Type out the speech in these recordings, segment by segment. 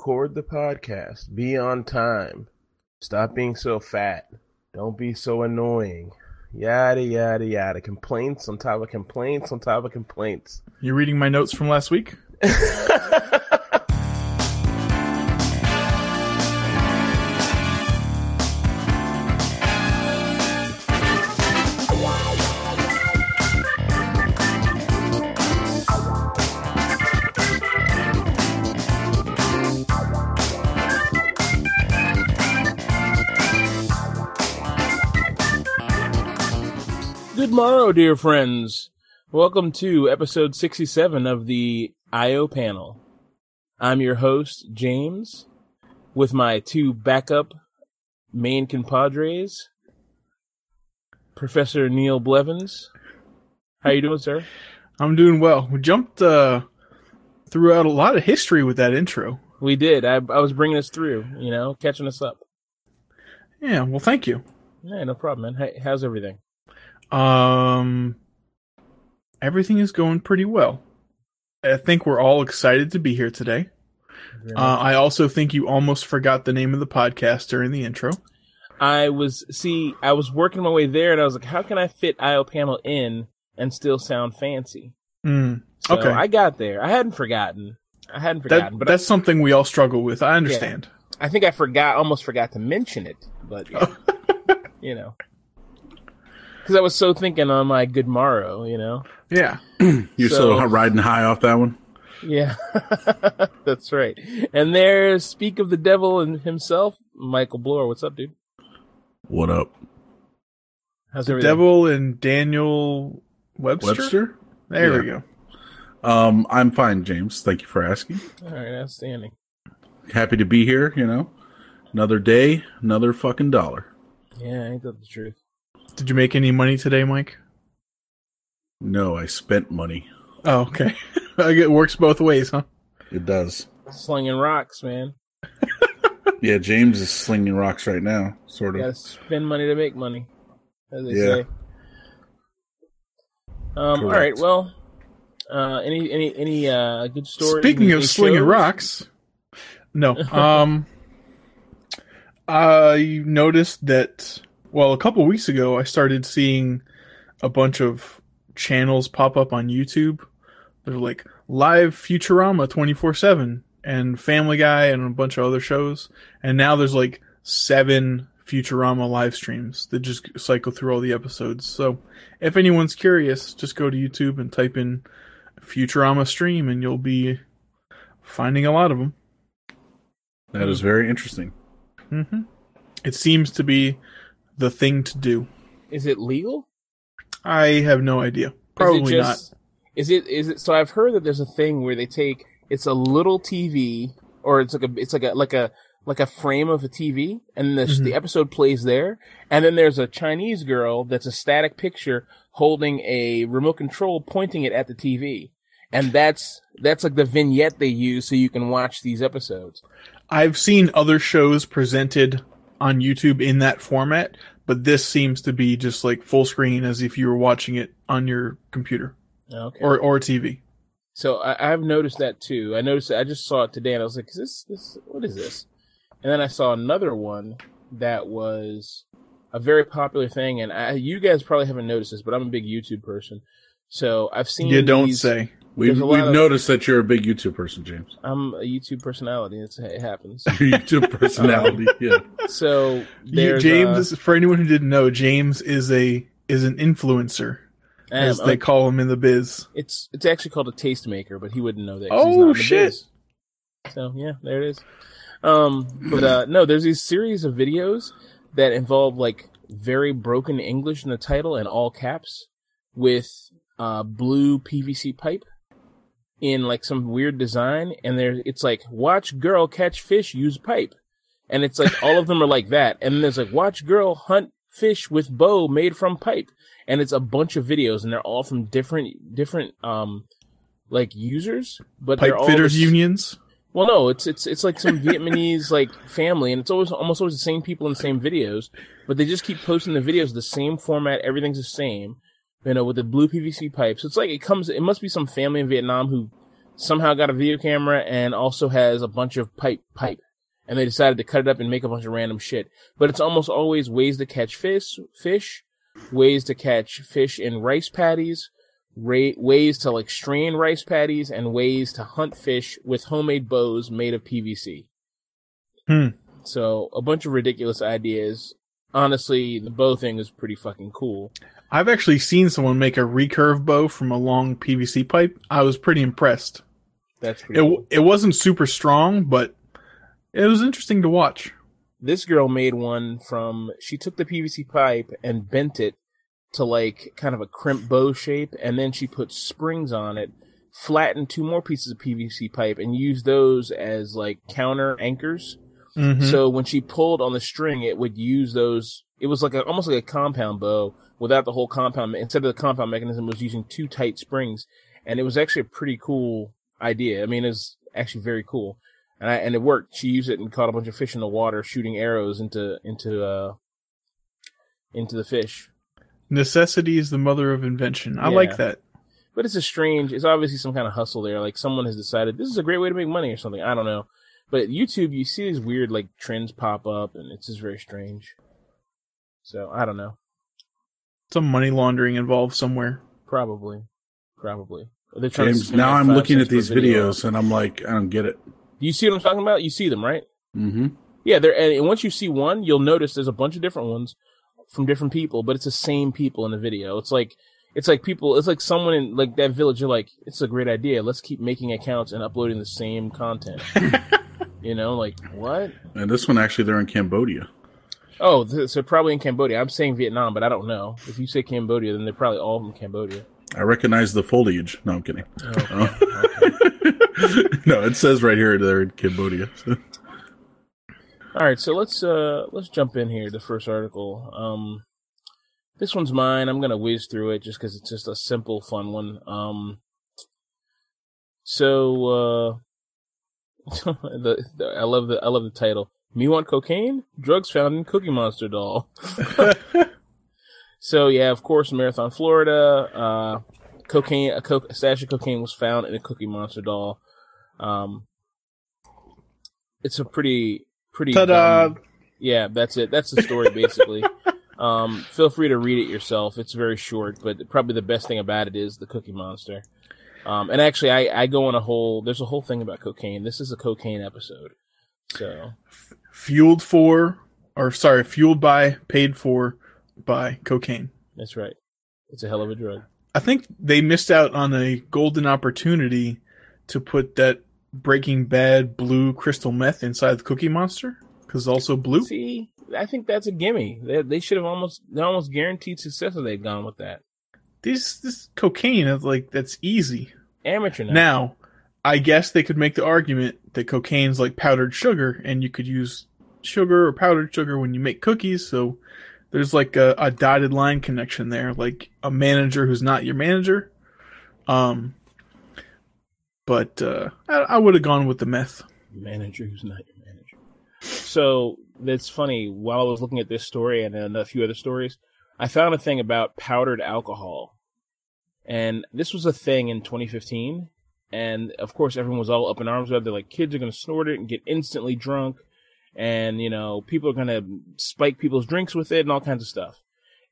record the podcast. Be on time. Stop being so fat. Don't be so annoying. Yada yada yada. Complaints on top of complaints on top of complaints. You're reading my notes from last week? Dear friends. Welcome to episode 67 of the IO panel. I'm your host, James, with my two backup main compadres, Professor Neil Blevins. How you doing, sir? I'm doing well. We jumped uh, throughout a lot of history with that intro. We did. I, I was bringing us through, you know, catching us up. Yeah, well, thank you. Yeah, no problem, man. Hey, how's everything? Um, everything is going pretty well. I think we're all excited to be here today. Uh. I also think you almost forgot the name of the podcast during the intro. I was see, I was working my way there, and I was like, how can I fit IO panel in and still sound fancy? Mm, So Okay. I got there. I hadn't forgotten. I hadn't that, forgotten, but that's something we all struggle with. I understand. I, I think I forgot, almost forgot to mention it, but yeah, you know, because I was so thinking on my good morrow, you know. Yeah. You're So- still riding high off that one. Yeah, that's right. And there's speak of the devil and himself, Michael Bloor. What's up, dude? What up, How's The everything? Devil and Daniel Webster. Webster? There we go. Um, I'm fine, James. Thank you for asking. All right, outstanding. Happy to be here. You know, another day, another fucking dollar. Yeah, ain't that the truth? Did you make any money today, Mike? No, I spent money. Oh, okay. it works both ways, huh? It does. Slinging rocks, man. Yeah, James is slinging rocks right now, sort of. Gotta of. spend money to make money, as they Yeah. say. Um. All right. Well. Uh. Any. Any. Any. Uh. Good story. Speaking of slinging shows? rocks, no. Um, I noticed that. Well, a couple weeks ago, I started seeing a bunch of channels pop up on YouTube. They're like live Futurama twenty four seven and Family Guy and a bunch of other shows. And now there's like seven Futurama live streams that just cycle through all the episodes. So if anyone's curious, just go to YouTube and type in Futurama stream, and you'll be finding a lot of them. That is very interesting. hmm It seems to be the thing to do. Is it legal? I have no idea. Probably is it just, Is it? Is it? So I've heard that there's a thing where they take it's a little TV or it's like a it's like a like a like a frame of a TV and the Mhm. the episode plays there and then there's a Chinese girl that's a static picture holding a remote control pointing it at the TV and that's that's like the vignette they use so you can watch these episodes. I've seen other shows presented on YouTube in that format, but this seems to be just like full screen as if you were watching it on your computer Okay. or or TV. So I, I've noticed that too. I noticed. I just saw it today, and I was like, "Is this this? What is this?" And then I saw another one that was a very popular thing, and I, you guys probably haven't noticed this, but I'm a big YouTube person, so I've seen. You don't these- say. We've, There's a lot we've of- noticed that you're a big YouTube person, James. I'm a YouTube personality. It's, it happens. YouTube personality. yeah. So James, uh, for anyone who didn't know, James is a is an influencer, as um, they call him in the biz. it's it's actually called a tastemaker, but he wouldn't know that. Oh, he's not in the shit. biz. So yeah, there it is. Um, but uh, no, there's these series of videos that involve like very broken English in the title and all caps with uh, blue PVC pipe in like some weird design, and there it's like watch girl catch fish use pipe, and it's like all of them are like that, and then there's like watch girl hunt fish with bow made from pipe, and it's a bunch of videos, and they're all from different different um like users, but Pipe they're fitters unions. Well, no, it's it's it's like some Vietnamese like family, and it's always almost always the same people in the same videos, but they just keep posting the videos the same format. Everything's the same, you know, with the blue PVC pipes. It's like it comes. It must be some family in Vietnam who somehow got a video camera and also has a bunch of pipe pipe. And they decided to cut it up and make a bunch of random shit. But it's almost always ways to catch fish, fish, ways to catch fish in rice paddies, ra- ways to like strain rice paddies, and ways to hunt fish with homemade bows made of PVC. Hmm. So a bunch of ridiculous ideas. Honestly, the bow thing is pretty fucking cool. I've actually seen someone make a recurve bow from a long PVC pipe. I was pretty impressed. That's pretty It cool. it wasn't super strong, but it was interesting to watch. This girl made one from she took the PVC pipe and bent it to like kind of a crimp bow shape and then she put springs on it, flattened two more pieces of PVC pipe and used those as like counter anchors. Mhm. So when she pulled on the string, it would use those. It was like a, almost like a compound bow without the whole compound. Instead of the compound mechanism, was using two tight springs, and it was actually a pretty cool idea. I mean, it was actually very cool, and I, and it worked. She used it and caught a bunch of fish in the water, shooting arrows into into uh into the fish. Necessity is the mother of invention. I Yeah. like that. But it's a strange. It's obviously some kind of hustle there. Like someone has decided this is a great way to make money or something. I don't know. But YouTube, you see these weird like trends pop up, and it's just very strange. So I don't know. Some money laundering involved somewhere. Probably, probably. They're trying James, skim now I'm looking at these video. videos and I'm like, I don't get it. You see what I'm talking about? You see them, right? Mm-hmm. Yeah, there. And once you see one, you'll notice there's a bunch of different ones from different people, but it's the same people in the video. It's like it's like people. It's like someone in like that village. You're like, it's a great idea. Let's keep making accounts and uploading the same content. you know, like what? And this one actually, they're in Cambodia. Oh, th- so probably in Cambodia. I'm saying Vietnam, but I don't know. If you say Cambodia, then they're probably all from Cambodia. I recognize the foliage. No, I'm kidding. Okay. no, it says right here they're in Cambodia. So. All right, so let's uh let's jump in here. The first article. Um, this one's mine. I'm gonna whiz through it just because it's just a simple, fun one. Um, so uh, the, the I love the I love the title. Me want cocaine? Drugs found in Cookie Monster doll. so yeah, of course, Marathon, Florida. Uh, cocaine, a, co- a stash of cocaine was found in a Cookie Monster doll. Um, it's a pretty pretty. Ta-da! dumb- yeah, that's it. That's the story basically. um, feel free to read it yourself. It's very short, but probably the best thing about it is the Cookie Monster. Um, and actually, I, I go on a whole. There's a whole thing about cocaine. This is a cocaine episode. So Fueled for, or sorry, fueled by, paid for by cocaine. that's right. It's a hell of a drug. I think they missed out on a golden opportunity to put that Breaking Bad blue crystal meth inside the Cookie Monster because also blue. See, I think that's a gimme. They, they should have almost they almost guaranteed success if they'd gone with that. This this cocaine is like that's easy. Amateur now. Now, I guess they could make the argument that cocaine's like powdered sugar, and you could use sugar or powdered sugar when you make cookies. So there's like a, a dotted line connection there, like a manager who's not your manager. Um, but uh, I, I would have gone with the meth. manager who's not your manager. So that's funny. While I was looking at this story and a few other stories, I found a thing about powdered alcohol, and this was a thing in 2015. And of course, everyone was all up in arms about it. They're like, kids are going to snort it and get instantly drunk, and you know, people are going to spike people's drinks with it and all kinds of stuff.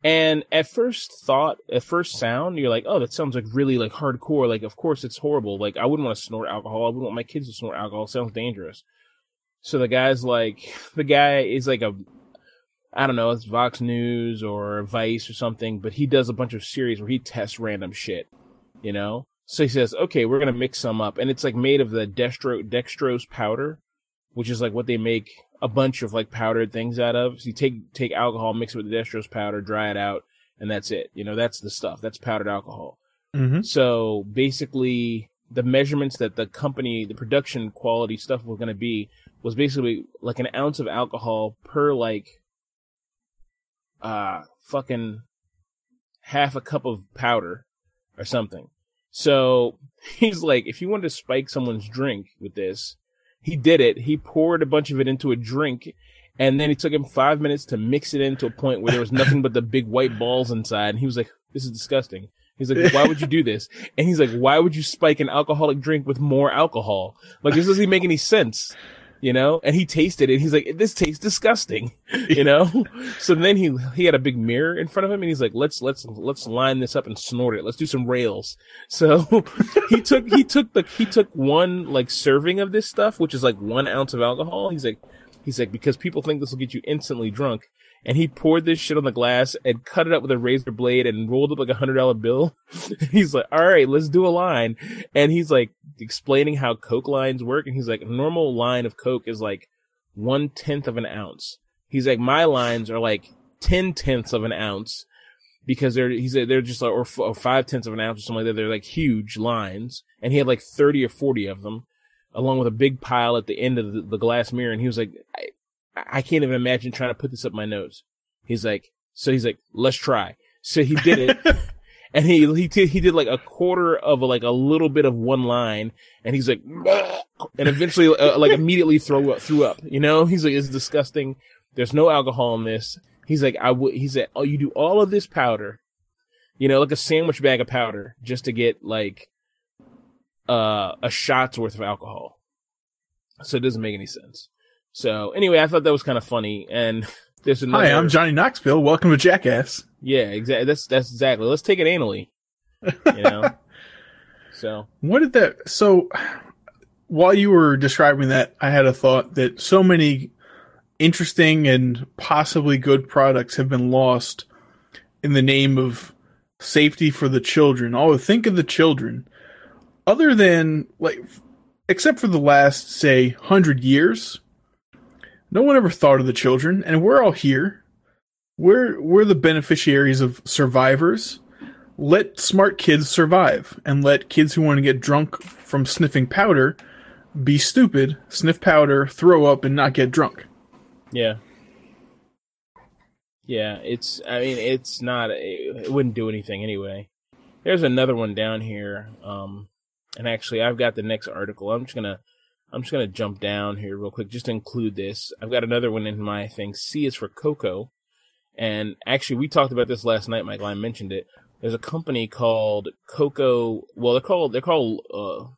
And at first thought, at first sound, you're like, oh, that sounds like really like hardcore. Like, of course it's horrible. Like, I wouldn't want to snort alcohol. I wouldn't want my kids to snort alcohol. It sounds dangerous. So the guy's like, the guy is like a, I don't know, it's Vox News or Vice or something, but he does a bunch of series where he tests random shit, you know? So he says, okay, we're going to mix some up. And it's like made of the dextro, dextrose powder, which is like what they make a bunch of like powdered things out of. So you take, take alcohol, mix it with the dextrose powder, dry it out, and that's it. You know, that's the stuff. That's powdered alcohol. Mm-hmm. So basically, the measurements that the company, the production quality stuff was going to be was basically like an ounce of alcohol per like, uh, fucking half a cup of powder or something. So he's like, if you wanted to spike someone's drink with this, he did it. He poured a bunch of it into a drink, and then it took him five minutes to mix it into a point where there was nothing but the big white balls inside. And he was like, "This is disgusting." He's like, why would you do this? And he's like, why would you spike an alcoholic drink with more alcohol? Like, this doesn't make any sense, you know? And he tasted it. He's like, this tastes disgusting, you know? so then he, he had a big mirror in front of him and he's like, let's, let's, let's line this up and snort it. Let's do some rails. So he took, he took the, he took one like serving of this stuff, which is like one ounce of alcohol. He's like, he's like, because people think this will get you instantly drunk and he poured this shit on the glass and cut it up with a razor blade and rolled up like a hundred dollar bill. he's like, all right, let's do a line. And he's like explaining how Coke lines work. And he's like, normal line of Coke is like one tenth of an ounce. He's like, my lines are like 10 tenths of an ounce because they're, he said they're just like, or, f- or five tenths of an ounce or something like that. They're like huge lines. And he had like 30 or 40 of them along with a big pile at the end of the, the glass mirror. And he was like, I can't even imagine trying to put this up my nose. He's like, so he's like, let's try. So he did it. and he, he, t- he did like a quarter of a, like a little bit of one line. And he's like, and eventually, uh, like immediately throw up, threw up, you know? He's like, it's disgusting. There's no alcohol in this. He's like, I would, he said, oh, you do all of this powder, you know, like a sandwich bag of powder just to get like, uh, a shot's worth of alcohol. So it doesn't make any sense. So anyway, I thought that was kind of funny. And there's another. Hi, I'm Johnny Knoxville. Welcome to Jackass. Yeah, exactly. That's that's exactly. Let's take it anally. You know. so What did that? So, while you were describing that, I had a thought that so many interesting and possibly good products have been lost in the name of safety for the children. Oh, think of the children. Other than like, except for the last say hundred years, no one ever thought of the children, and we're all here. We're we're the beneficiaries of survivors. Let smart kids survive, and let kids who want to get drunk from sniffing powder be stupid, sniff powder, throw up, and not get drunk. yeah, yeah. It's. I mean, it's not. It wouldn't do anything anyway. There's another one down here. Um, and actually, I've got the next article. I'm just gonna. I'm just gonna jump down here real quick just to include this. I've got another one in my thing. C is for cocoa, and actually, we talked about this last night. Michael, I mentioned it. There's a company called Cocoa. Well, they're called they're called uh,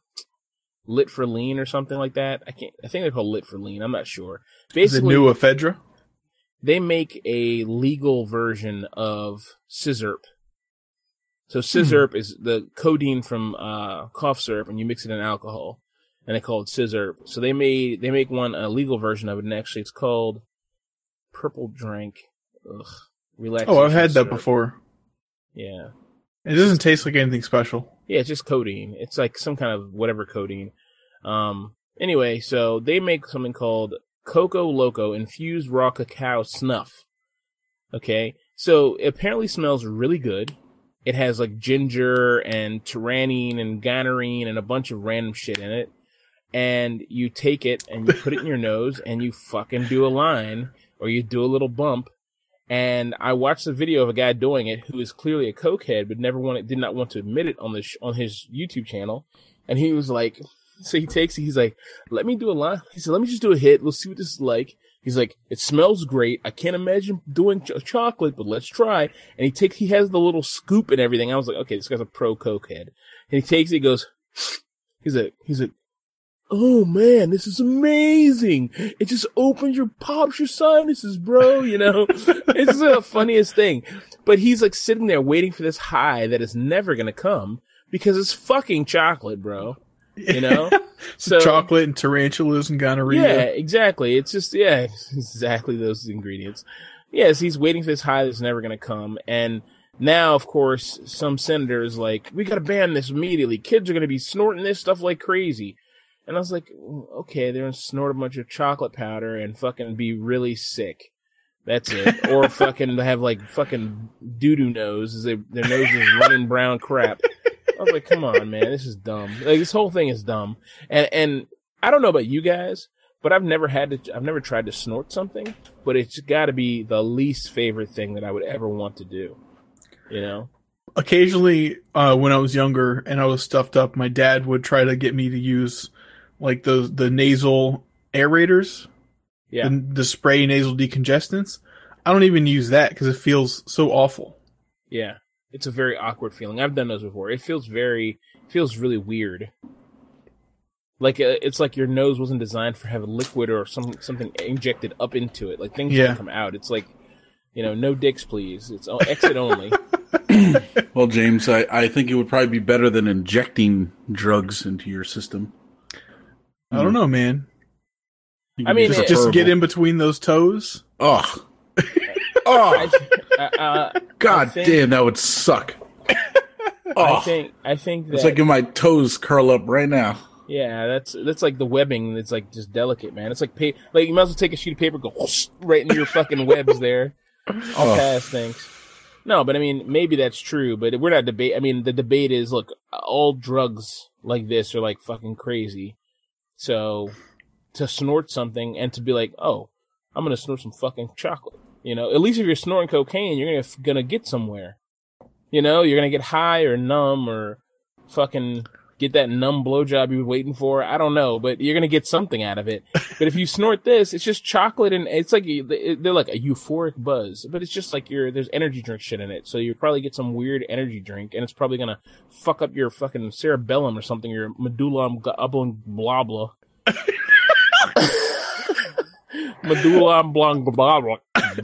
Lit for Lean or something like that. I can't. I think they're called Lit for Lean. I'm not sure. Basically, new ephedra? they make a legal version of sizzurp. So sizzurp is the codeine from uh, cough syrup, and you mix it in alcohol, and they call it sizzurp. So they made they make one a legal version of it, and actually it's called Purple Drink. Ugh, relaxation. Oh, I've had that syrup. before. Yeah, It doesn't taste like anything special. yeah, it's just codeine. It's like some kind of whatever codeine. Um. Anyway, so they make something called Coco Loco infused raw cacao snuff. Okay, so it apparently smells really good. It has like ginger and tyranine and gonorrhine and a bunch of random shit in it. And you take it and you put it in your nose and you fucking do a line or you do a little bump. And I watched a video of a guy doing it who is clearly a cokehead, but never wanted, did not want to admit it on the sh- on his YouTube channel. And he was like, so he takes, it. he's like, let me do a line. He said, let me just do a hit. Let's see what this is like. He's like, it smells great. I can't imagine doing ch- chocolate, but let's try. And he takes, he has the little scoop and everything. I was like, okay, this guy's a pro coke head. And he takes it, he goes, he's like, he's like, oh man, this is amazing. It just opens your, pops your sinuses, bro. You know, it's the funniest thing. But he's like sitting there waiting for this high that is never going to come because it's fucking chocolate, bro. You know? So Chocolate and tarantulas and gonorrhea. yeah, exactly. It's just yeah, exactly those ingredients. Yes, he's waiting for this high that's never going to come, and now, of course, some senators like we got to ban this immediately. Kids are going to be snorting this stuff like crazy, and I was like, okay, they're to snort a bunch of chocolate powder and fucking be really sick. That's it, or fucking have like fucking doo doo nose, as they, their nose is running brown crap. I was like, come on, man, this is dumb. Like this whole thing is dumb. And and I don't know about you guys, but I've never had to I've never tried to snort something, but it's got to be the least favorite thing that I would ever want to do. You know? Occasionally, uh, when I was younger and I was stuffed up, my dad would try to get me to use like those the nasal aerators, Yeah. the, the spray nasal decongestants. I don't even use that because it feels so awful. Yeah. It's a very awkward feeling. I've done those before. It feels very feels really weird. Like uh, it's like your nose wasn't designed for having liquid or some something injected up into it. Like things Yeah. don't come out. It's like, you know, no dicks, please. It's all exit only. Well, James, I, I think it would probably be better than injecting drugs into your system. I don't know, man. I mean, Just, it- just get in between those toes. Oh, I, oh, uh, uh, god think- damn, that would suck. I think I think that it's like if my toes curl up right now. yeah, that's that's like the webbing. That's like just delicate, man. It's like pa- like you might as well take a sheet of paper, go whoosh, right into your fucking webs there. All Oh. past things. No, but I mean, maybe that's true, but we're not debate. I mean, the debate is, look, all drugs like this are like fucking crazy. So to snort something and to be like, oh, I'm gonna snort some fucking chocolate. You know, at least if you're snorting cocaine, you're gonna gonna get somewhere. You know, you're gonna get high or numb or fucking get that numb blowjob you were waiting for. I don't know, but you're gonna get something out of it. But if you snort this, it's just chocolate and it's like they're like a euphoric buzz, but it's just like you're there's energy drink shit in it. So you probably get some weird energy drink, and it's probably gonna fuck up your fucking cerebellum or something, your medulla oblongata. medulla oblongata.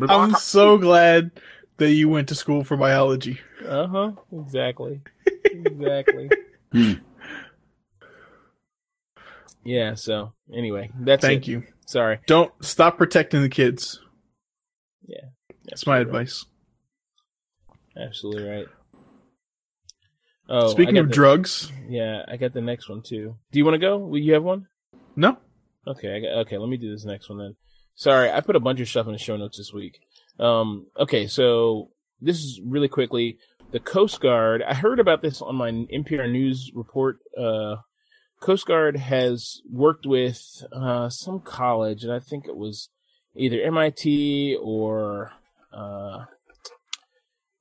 I'm so glad that you went to school for biology. Uh huh. Exactly. Exactly. Hmm. Yeah. So anyway, that's Thank it. you. Sorry. Don't stop protecting the kids. Yeah, that's my right. advice. Absolutely right. Oh, Speaking of the- drugs, yeah, I got the next one too. Do you want to go? Will you have one? no. Okay, I got, okay. Let me do this next one then. Sorry, I put a bunch of stuff in the show notes this week. Um, okay, so this is really quickly. The Coast Guard. I heard about this on my NPR news report. Uh, Coast Guard has worked with uh, some college, and I think it was either MIT or uh,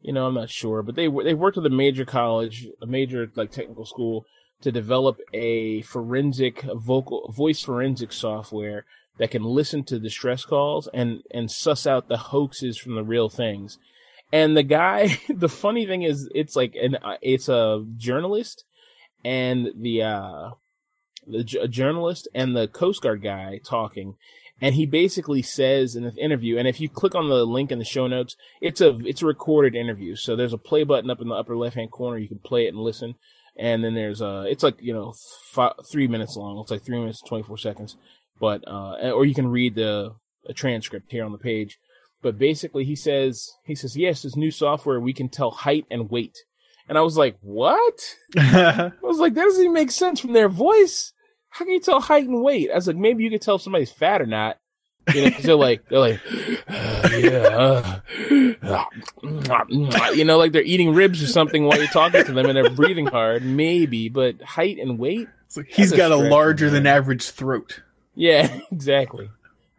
you know, I'm not sure, but they they worked with a major college, a major like technical school, to develop a forensic vocal voice forensic software that can listen to distress calls and and suss out the hoaxes from the real things. And the guy, the funny thing is, it's like an it's a journalist and the uh the a journalist and the Coast Guard guy talking, and he basically says in the interview, and if you click on the link in the show notes, it's a it's a recorded interview. So there's a play button up in the upper left hand corner. You can play it and listen. And then there's uh it's like you know fi three minutes long. It's like three minutes twenty four seconds, but uh or you can read the a transcript here on the page. But basically, he says he says yes, this new software we can tell height and weight. And I was like, what? I was like, that doesn't even make sense from their voice. How can you tell height and weight? I was like, maybe you could tell if somebody's fat or not. You know, 'cause they're like, they're like, uh, yeah, uh, you know, like they're eating ribs or something while you're talking to them and they're breathing hard. Maybe, but height and weight? It's like he's That's a got a larger than average throat. Yeah, exactly.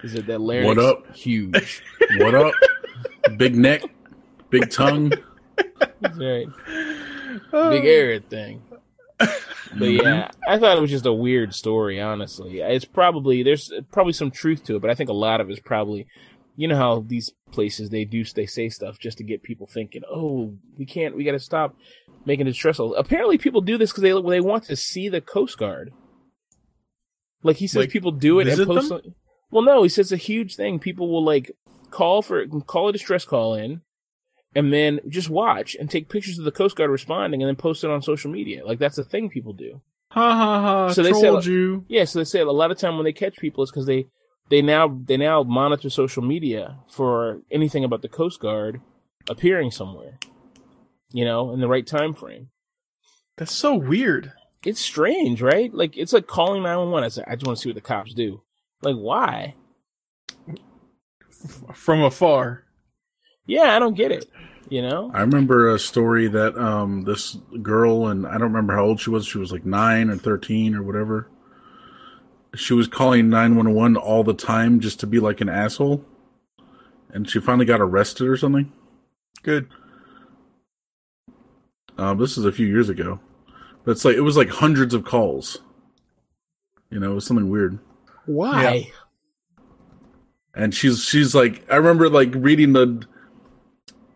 Is it that larynx? What up? Huge. What up? big neck, big tongue. That's right. Big arid thing. But mm-hmm. yeah, I thought it was just a weird story. Honestly, it's probably there's probably some truth to it, but I think a lot of it's probably, you know how these places they do they say stuff just to get people thinking, oh, we can't, we got to stop making it stressful. Apparently, people do this because they they want to see the Coast Guard. Like he says, Like, people do it and post. them? Well, no, he says it's a huge thing. People will like call for call a distress call in, and then just watch and take pictures of the Coast Guard responding, and then post it on social media. Like that's a thing people do. Ha ha ha! So they trolled you. Yeah, so they say a lot of time when they catch people, it's because they they now they now monitor social media for anything about the Coast Guard appearing somewhere, you know, in the right time frame. That's so weird. It's strange, right? Like it's like calling nine one one. I said, I just want to see what the cops do. Like why? From afar. Yeah, I don't get it. You know? I remember a story that um this girl and I don't remember how old she was. She was like nine or thirteen or whatever. She was calling nine one one all the time just to be like an asshole, and she finally got arrested or something. Good. Um, this is a few years ago, but it's like it was like hundreds of calls. You know, it was something weird. Why? and she's she's like I remember like reading the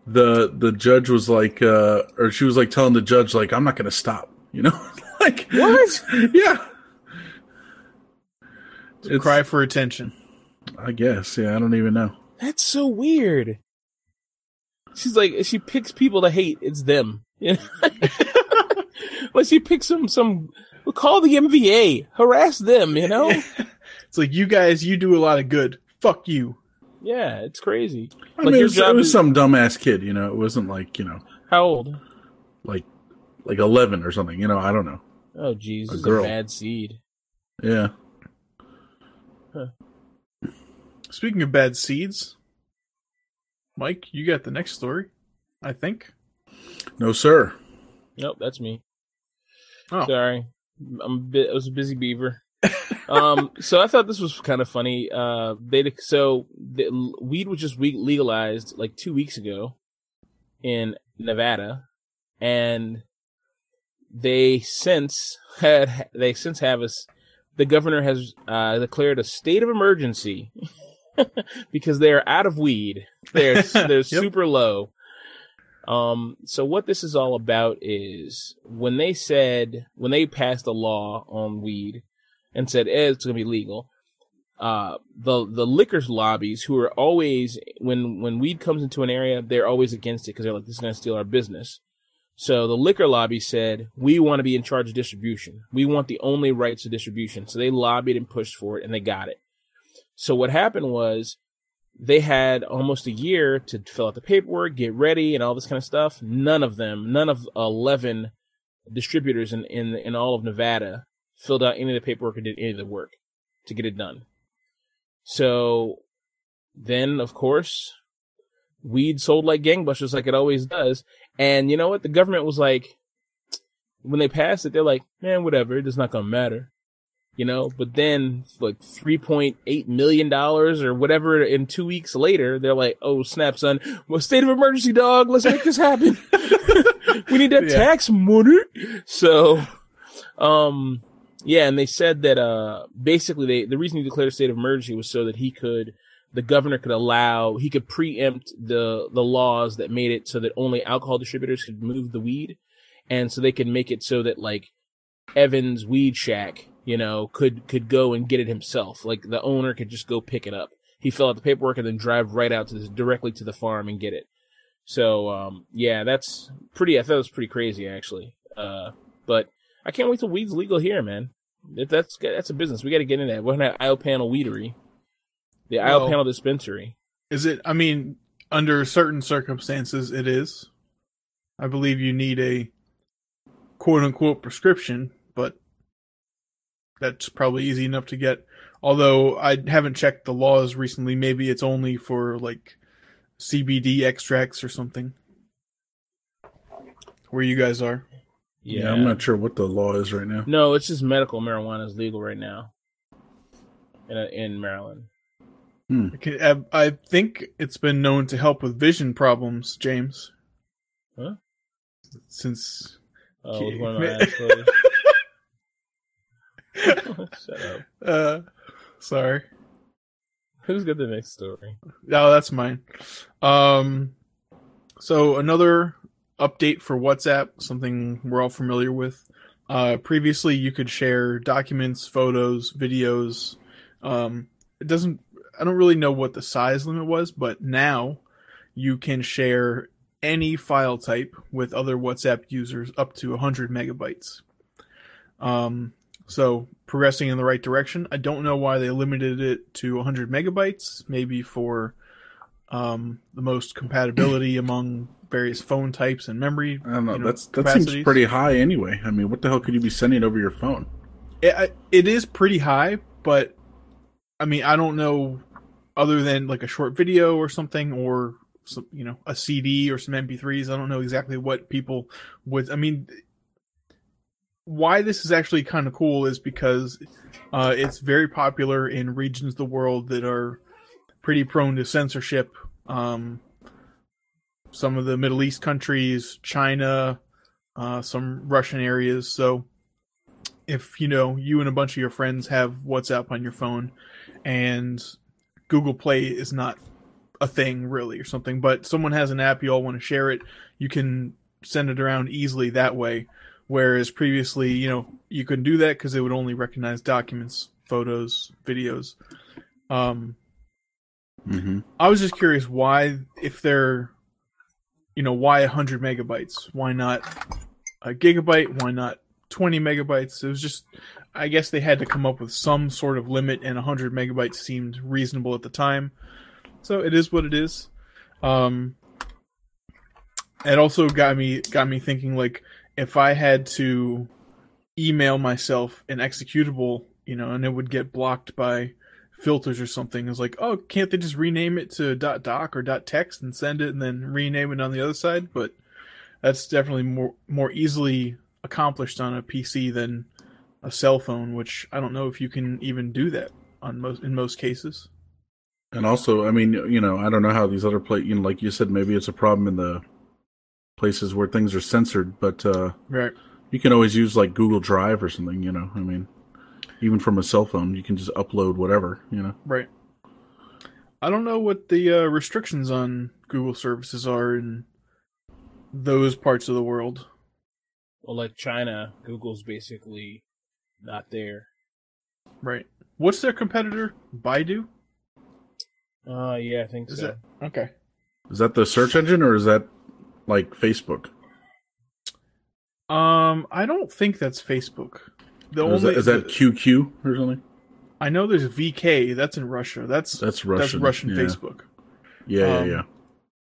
the the judge was like, uh, or she was like telling the judge, like, I'm not going to stop. You know, like What? Yeah, To cry for attention. I guess. Yeah, I don't even know. That's so weird. She's like, she picks people to hate. It's them. You know? like she picks some some. We'll call the MVA. Harass them. You know? It's like you guys, you do a lot of good. Fuck you. Yeah, it's crazy. I Like, mean, your it was, job it was is- some dumbass kid. You know, it wasn't like you know, How old? like like eleven or something. You know, I don't know. Oh, jeez, A girl. a bad seed. Yeah. Speaking of bad seeds, Mike, you got the next story, I think. No, sir. Nope, that's me. Oh. Sorry, I'm a bit. I was a busy beaver. Um, so I thought this was kind of funny. Uh, they so the, weed was just legalized like two weeks ago in Nevada, and they since had they since have us. The governor has uh, declared a state of emergency because they are out of weed. They're they're super low. Um, so what this is all about is when they said when they passed a law on weed and said eh, it's going to be legal, uh, the the liquors lobbies who are always when when weed comes into an area they're always against it because they're like this is going to steal our business. So the liquor lobby said we want to be in charge of distribution. We want the only rights to distribution. So they lobbied and pushed for it and they got it. So what happened was they had almost a year to fill out the paperwork, get ready, and all this kind of stuff. None of them, none of eleven distributors in in in all of Nevada filled out any of the paperwork or did any of the work to get it done. So then, of course, weed sold like gangbusters, like it always does. And you know what? The government was like, when they passed it, they're like, man, whatever, it's not gonna matter you know but then like 3.8 million dollars or whatever in two weeks later they're like oh snap son well state of emergency dog let's make this happen we need that Yeah. tax money so um yeah and they said that uh basically they the reason he declared a state of emergency was so that he could the governor could allow he could preempt the the laws that made it so that only alcohol distributors could move the weed and so they could make it so that like Evans Weed Shack, you know, could could go and get it himself. Like the owner could just go pick it up. He fill out the paperwork and then drive right out to this directly to the farm and get it. So um, yeah, that's pretty. I thought it was pretty crazy actually. Uh, but I can't wait till weed's legal here, man. That's that's a business. We got to get in that. We're gonna have IO Panel Weedery, the Well- Panel Dispensary. Is it? I mean, under certain circumstances, it is. I believe you need a quote unquote prescription, but that's probably easy enough to get. Although I haven't checked the laws recently, maybe it's only for like CBD extracts or something. Where you guys are. Yeah. I'm not sure what the law is right now. No, it's just medical marijuana is legal right now in in Maryland. Okay, I, I think it's been known to help with vision problems, James. Huh? Since Oh, Okay. with one of my eyes closed. Shut up. uh sorry. Who's got the next story? No, that's mine. Um, so another update for WhatsApp, something we're all familiar with. Uh, previously, you could share documents, photos, videos. Um, it doesn't. I don't really know what the size limit was, but now you can share any file type with other WhatsApp users up to 100 megabytes. Um, so progressing in the right direction. I don't know why they limited it to 100 megabytes. Maybe for um, the most compatibility among various phone types and memory. I don't know. you know, That's that seems pretty high anyway. I mean, what the hell could you be sending over your phone? It, it is pretty high, but I mean, I don't know other than like a short video or something, or some, you know, a CD or some MP3s. I don't know exactly what people would. I mean, why this is actually kind of cool is because uh, it's very popular in regions of the world that are pretty prone to censorship. Um, some of the Middle East countries, China, uh, some Russian areas. So if you know you and a bunch of your friends have WhatsApp on your phone and Google Play is not a thing really or something. But someone has an app, you all want to share it, you can send it around easily that way. Whereas previously, you know, you couldn't do that because it would only recognize documents, photos, videos. Um, hmm I was just curious why, if they're, you know, why 100 megabytes? Why not a gigabyte? Why not 20 megabytes? It was just, I guess they had to come up with some sort of limit, and 100 megabytes seemed reasonable at the time. So it is what it is. Um, it also got me got me thinking like if I had to email myself an executable, you know, and it would get blocked by filters or something. It's like, oh, can't they just rename it to .dot .doc or .dot .text and send it, and then rename it on the other side? But that's definitely more more easily accomplished on a PC than a cell phone, which I don't know if you can even do that on most in most cases. And also, I mean, you know, I don't know how these other play. You know, like you said, maybe it's a problem in the places where things are censored, but uh, Right. you can always use like Google Drive or something. You know, I mean, even from a cell phone, you can just upload whatever. You know. Right. I don't know what the uh, restrictions on Google services are in those parts of the world. Well, like China, Google's basically not there. Right. What's their competitor? Baidu? Uh, yeah, I think Is so. it? Okay. Is that the search engine or is that like Facebook? Um, I don't think that's Facebook. The is, only that, is that QQ or something? I know there's VK. That's in Russia. That's That's Russian. that's Russian yeah. Facebook. Yeah, Um, yeah, yeah.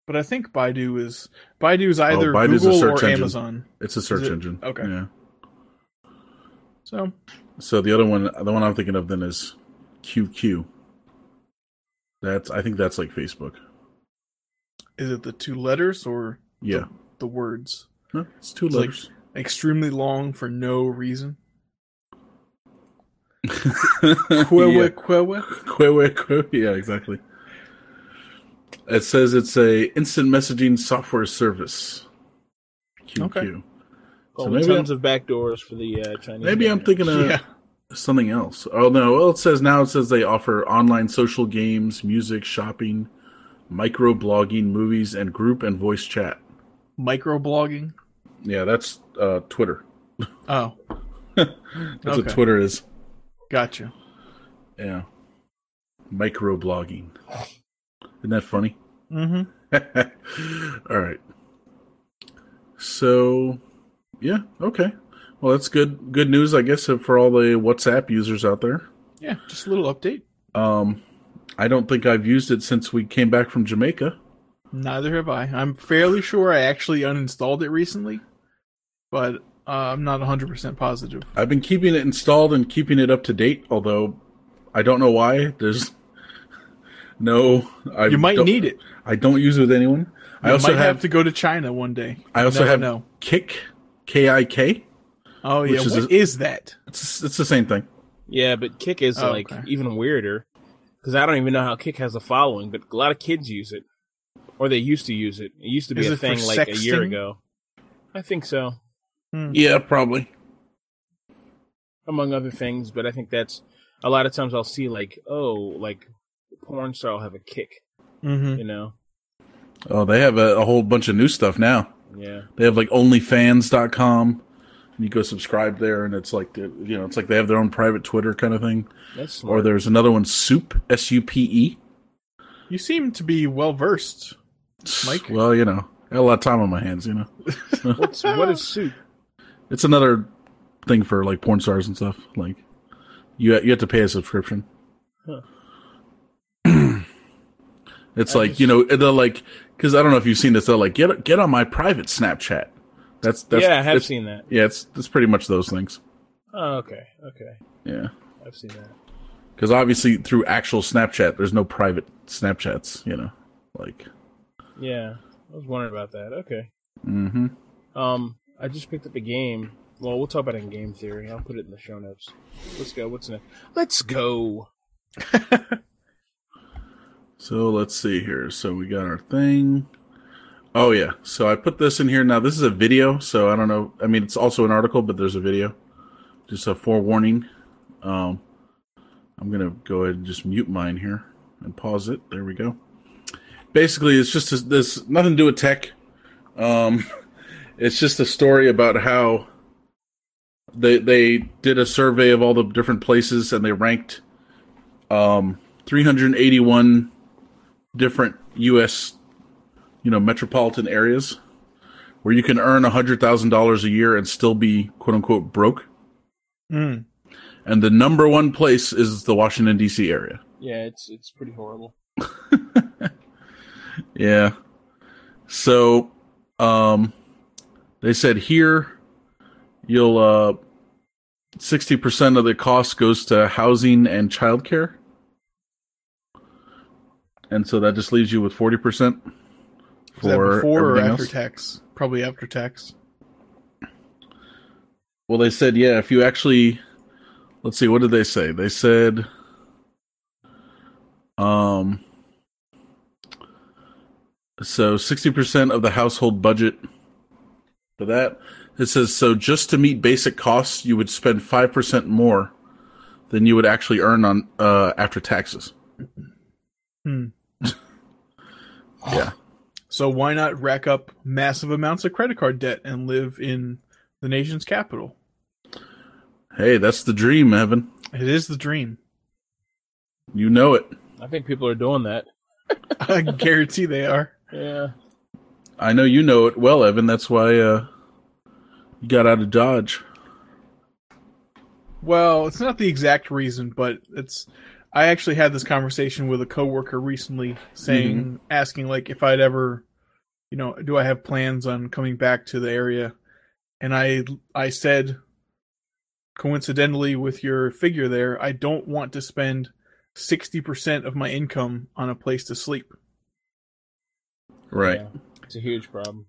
But I think Baidu is Baidu is either Oh, Baidu's Google or engine. Amazon. It's a search it? engine. Okay. Yeah. So So the other one, the one I'm thinking of then is QQ. That's I think that's like Facebook. is it the two letters or Yeah, the words? No, it's two It's like- letters. Extremely long for no reason. yeah. Kwewe kwewe. Kwewe, kwe- yeah, exactly. It says it's a instant messaging software service. QQ. Okay. Oh, So with maybe tons of backdoors for the uh, Chinese. Maybe I'm thinking of Yeah. something else. Oh no! Well, it says now it says they offer online social games, music, shopping, micro blogging, movies, and group and voice chat. Microblogging. Yeah, that's uh, Twitter. Oh, That's what Twitter is. Gotcha. Yeah, micro blogging. Isn't that funny? Mm-hmm. All right. So, yeah, okay. Well, that's good. Good news, I guess, for all the WhatsApp users out there. Yeah, just a little update. Um, I don't think I've used it since we came back from Jamaica. Neither have I. I'm fairly sure I actually uninstalled it recently, but uh, I'm not 100% positive. I've been keeping it installed and keeping it up to date, although I don't know why. There's no. I You might need it. I don't use it with anyone. I also might have, have, to go to China one day. I also have know. Kik, K I K. Oh yeah, which is what a- is that? It's it's the same thing. Yeah, but Kik is Oh, like okay. even weirder because I don't even know how Kik has a following, but a lot of kids use it, or they used to use it. It used to be Is a thing like a year ago. I think so, Yeah, probably. among other things. But I think that's a lot of times I'll see like, oh, like porn star will have a kick, Mm-hmm. you know? Oh, they have a, a whole bunch of new stuff now. Yeah, They have like OnlyFans.com. And you go subscribe there, and it's like the, you know, it's like they have their own private Twitter kind of thing. that's Or there's another one, Soup S U P E. You seem to be well versed. Mike? Well, you know, I got a lot of time on my hands. You know, What's what is soup? It's another thing for like porn stars and stuff. Like you you have to pay a subscription. Huh. it's I like just- you know they're like because I don't know if you've seen this. They're like get get on my private Snapchat. That's that's yeah, I have seen that. Yeah, it's it's pretty much those things. Oh, okay, okay, Yeah, I've seen that. because obviously through actual Snapchat, there's no private Snapchats. You know, like Yeah, I was wondering about that. Okay. hmm Um, I just picked up a game. Well, we'll talk about it in game theory. I'll put it in the show notes. Let's go. What's next? Let's go. So let's see here. So we got our thing. Oh yeah. So I put this in here. Now this is a video, so I don't know. I mean, it's also an article, but there's a video. Just a forewarning. Um, I'm gonna go ahead and just mute mine here and pause it. There we go. basically, it's just this nothing to do with tech. Um, it's just a story about how they they did a survey of all the different places and they ranked um 381 different U.S. you know metropolitan areas where you can earn hundred thousand dollars a year and still be quote unquote broke. Mm. And the number one place is the Washington D.C. area. Yeah, it's it's pretty horrible. Yeah. So, um, they said here you'll uh, sixty percent of the cost goes to housing and childcare, and so that just leaves you with forty percent Is that for before or after else. tax? Probably after tax. Well, they said yeah. If you actually, let's see, what did they say? They said, um, so sixty percent of the household budget for that. It says so just to meet basic costs, you would spend five percent more than you would actually earn on uh, after taxes. Hmm. Yeah, So why not rack up massive amounts of credit card debt and live in the nation's capital? hey, that's the dream, Evan. It is the dream. You know it. I think people are doing that. I guarantee they are. Yeah. I know you know it well, Evan. That's why uh, you got out of Dodge. Well, it's not the exact reason, but it's. I actually had this conversation with a coworker recently, saying, asking like if I'd ever, you know, do I have plans on coming back to the area, and I I said, coincidentally with your figure there, I don't want to spend sixty percent of my income on a place to sleep. Right. Yeah. It's a huge problem.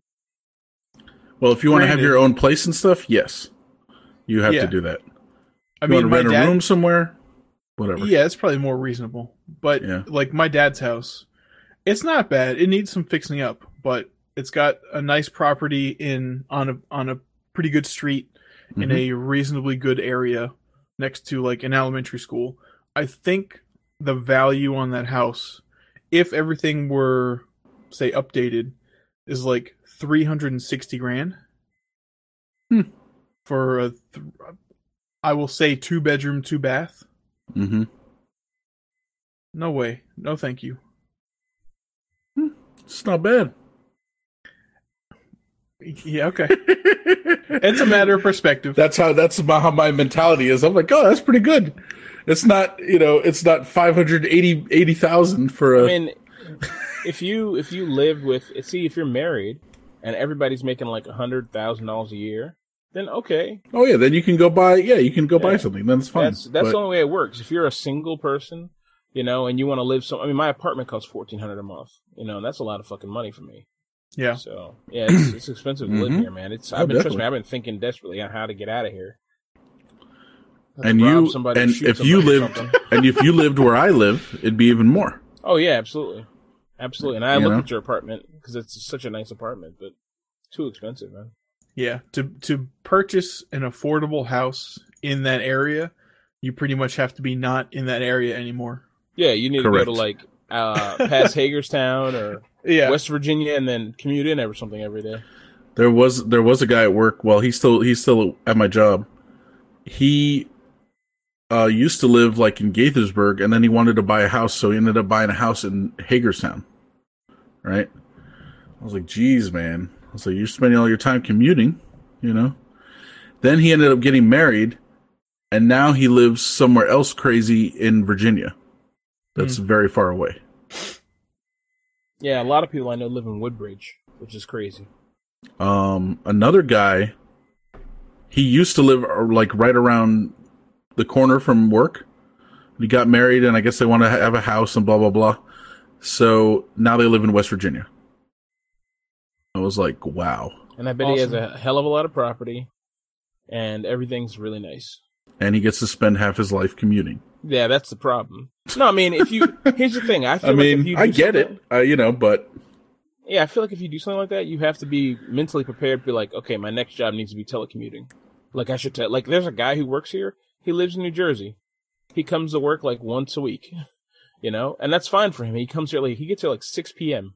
Well, if you want to have your own place and stuff, yes, you have Yeah. to do that. I you mean, want to rent dad, a room somewhere, whatever. Yeah, it's probably more reasonable. But Yeah. like my dad's house, it's not bad. It needs some fixing up, but it's got a nice property in on a on a pretty good street in Mhm. a reasonably good area next to like an elementary school. I think the value on that house, if everything were say updated, is like three hundred and sixty grand. Hmm. For a, th- I will say two bedroom, two bath. hmm No way. No, thank you. It's not bad. Yeah, okay. it's a matter of perspective. That's how that's my, how my mentality is. I'm like, oh, that's pretty good. It's not, you know, it's not 580 80,000 for a I mean, if you if you live with see if you're married and everybody's making like a hundred thousand dollars a year, then okay, Oh yeah, then you can go buy yeah, you can go buy something. Then it's fine. that's that's But- the only way it works. If you're a single person, you know, and you want to live some, I mean, my apartment costs fourteen hundred a month, you know, and that's a lot of fucking money for me. Yeah. So yeah, it's, it's expensive to live Mhm. here, man. It's Oh, I've been trust me, I've been thinking desperately on how to get out of here. And you somebody, and if you lived and if you lived where I live, it'd be even more. oh yeah, absolutely, absolutely. And I You looked know? at your apartment because it's such a nice apartment, but too expensive, man. Yeah. To to purchase an affordable house in that area, you pretty much have to be not in that area anymore. Yeah, you need Correct. to go to like uh, past Hagerstown or Yeah. West Virginia, and then commute in or something every day. There was there was a guy at work. Well, he's still he's still at my job. He uh, used to live like in Gaithersburg, and then he wanted to buy a house, so he ended up buying a house in Hagerstown. Right? I was like, "Geez, man!" I was like, "You're spending all your time commuting," you know. Then he ended up getting married, and now he lives somewhere else crazy in Virginia. That's very far away. Yeah, a lot of people I know live in Woodbridge, which is crazy. Um, another guy, he used to live uh, like right around the corner from work. He got married, and I guess they want to have a house and blah blah blah. So now they live in West Virginia. I was like, wow. And I bet he has a hell of a lot of property, and everything's really nice. And he gets to spend half his life commuting. Yeah, that's the problem. No, I mean, if you here's the thing, I feel I like if mean, you I get it, uh, you know, but Yeah, I feel like if you do something like that, you have to be mentally prepared. to Be like, okay, my next job needs to be telecommuting. Like I should tell. Like there's a guy who works here. He lives in New Jersey. He comes to work like once a week, you know, and that's fine for him. He comes here like he gets here like six p.m.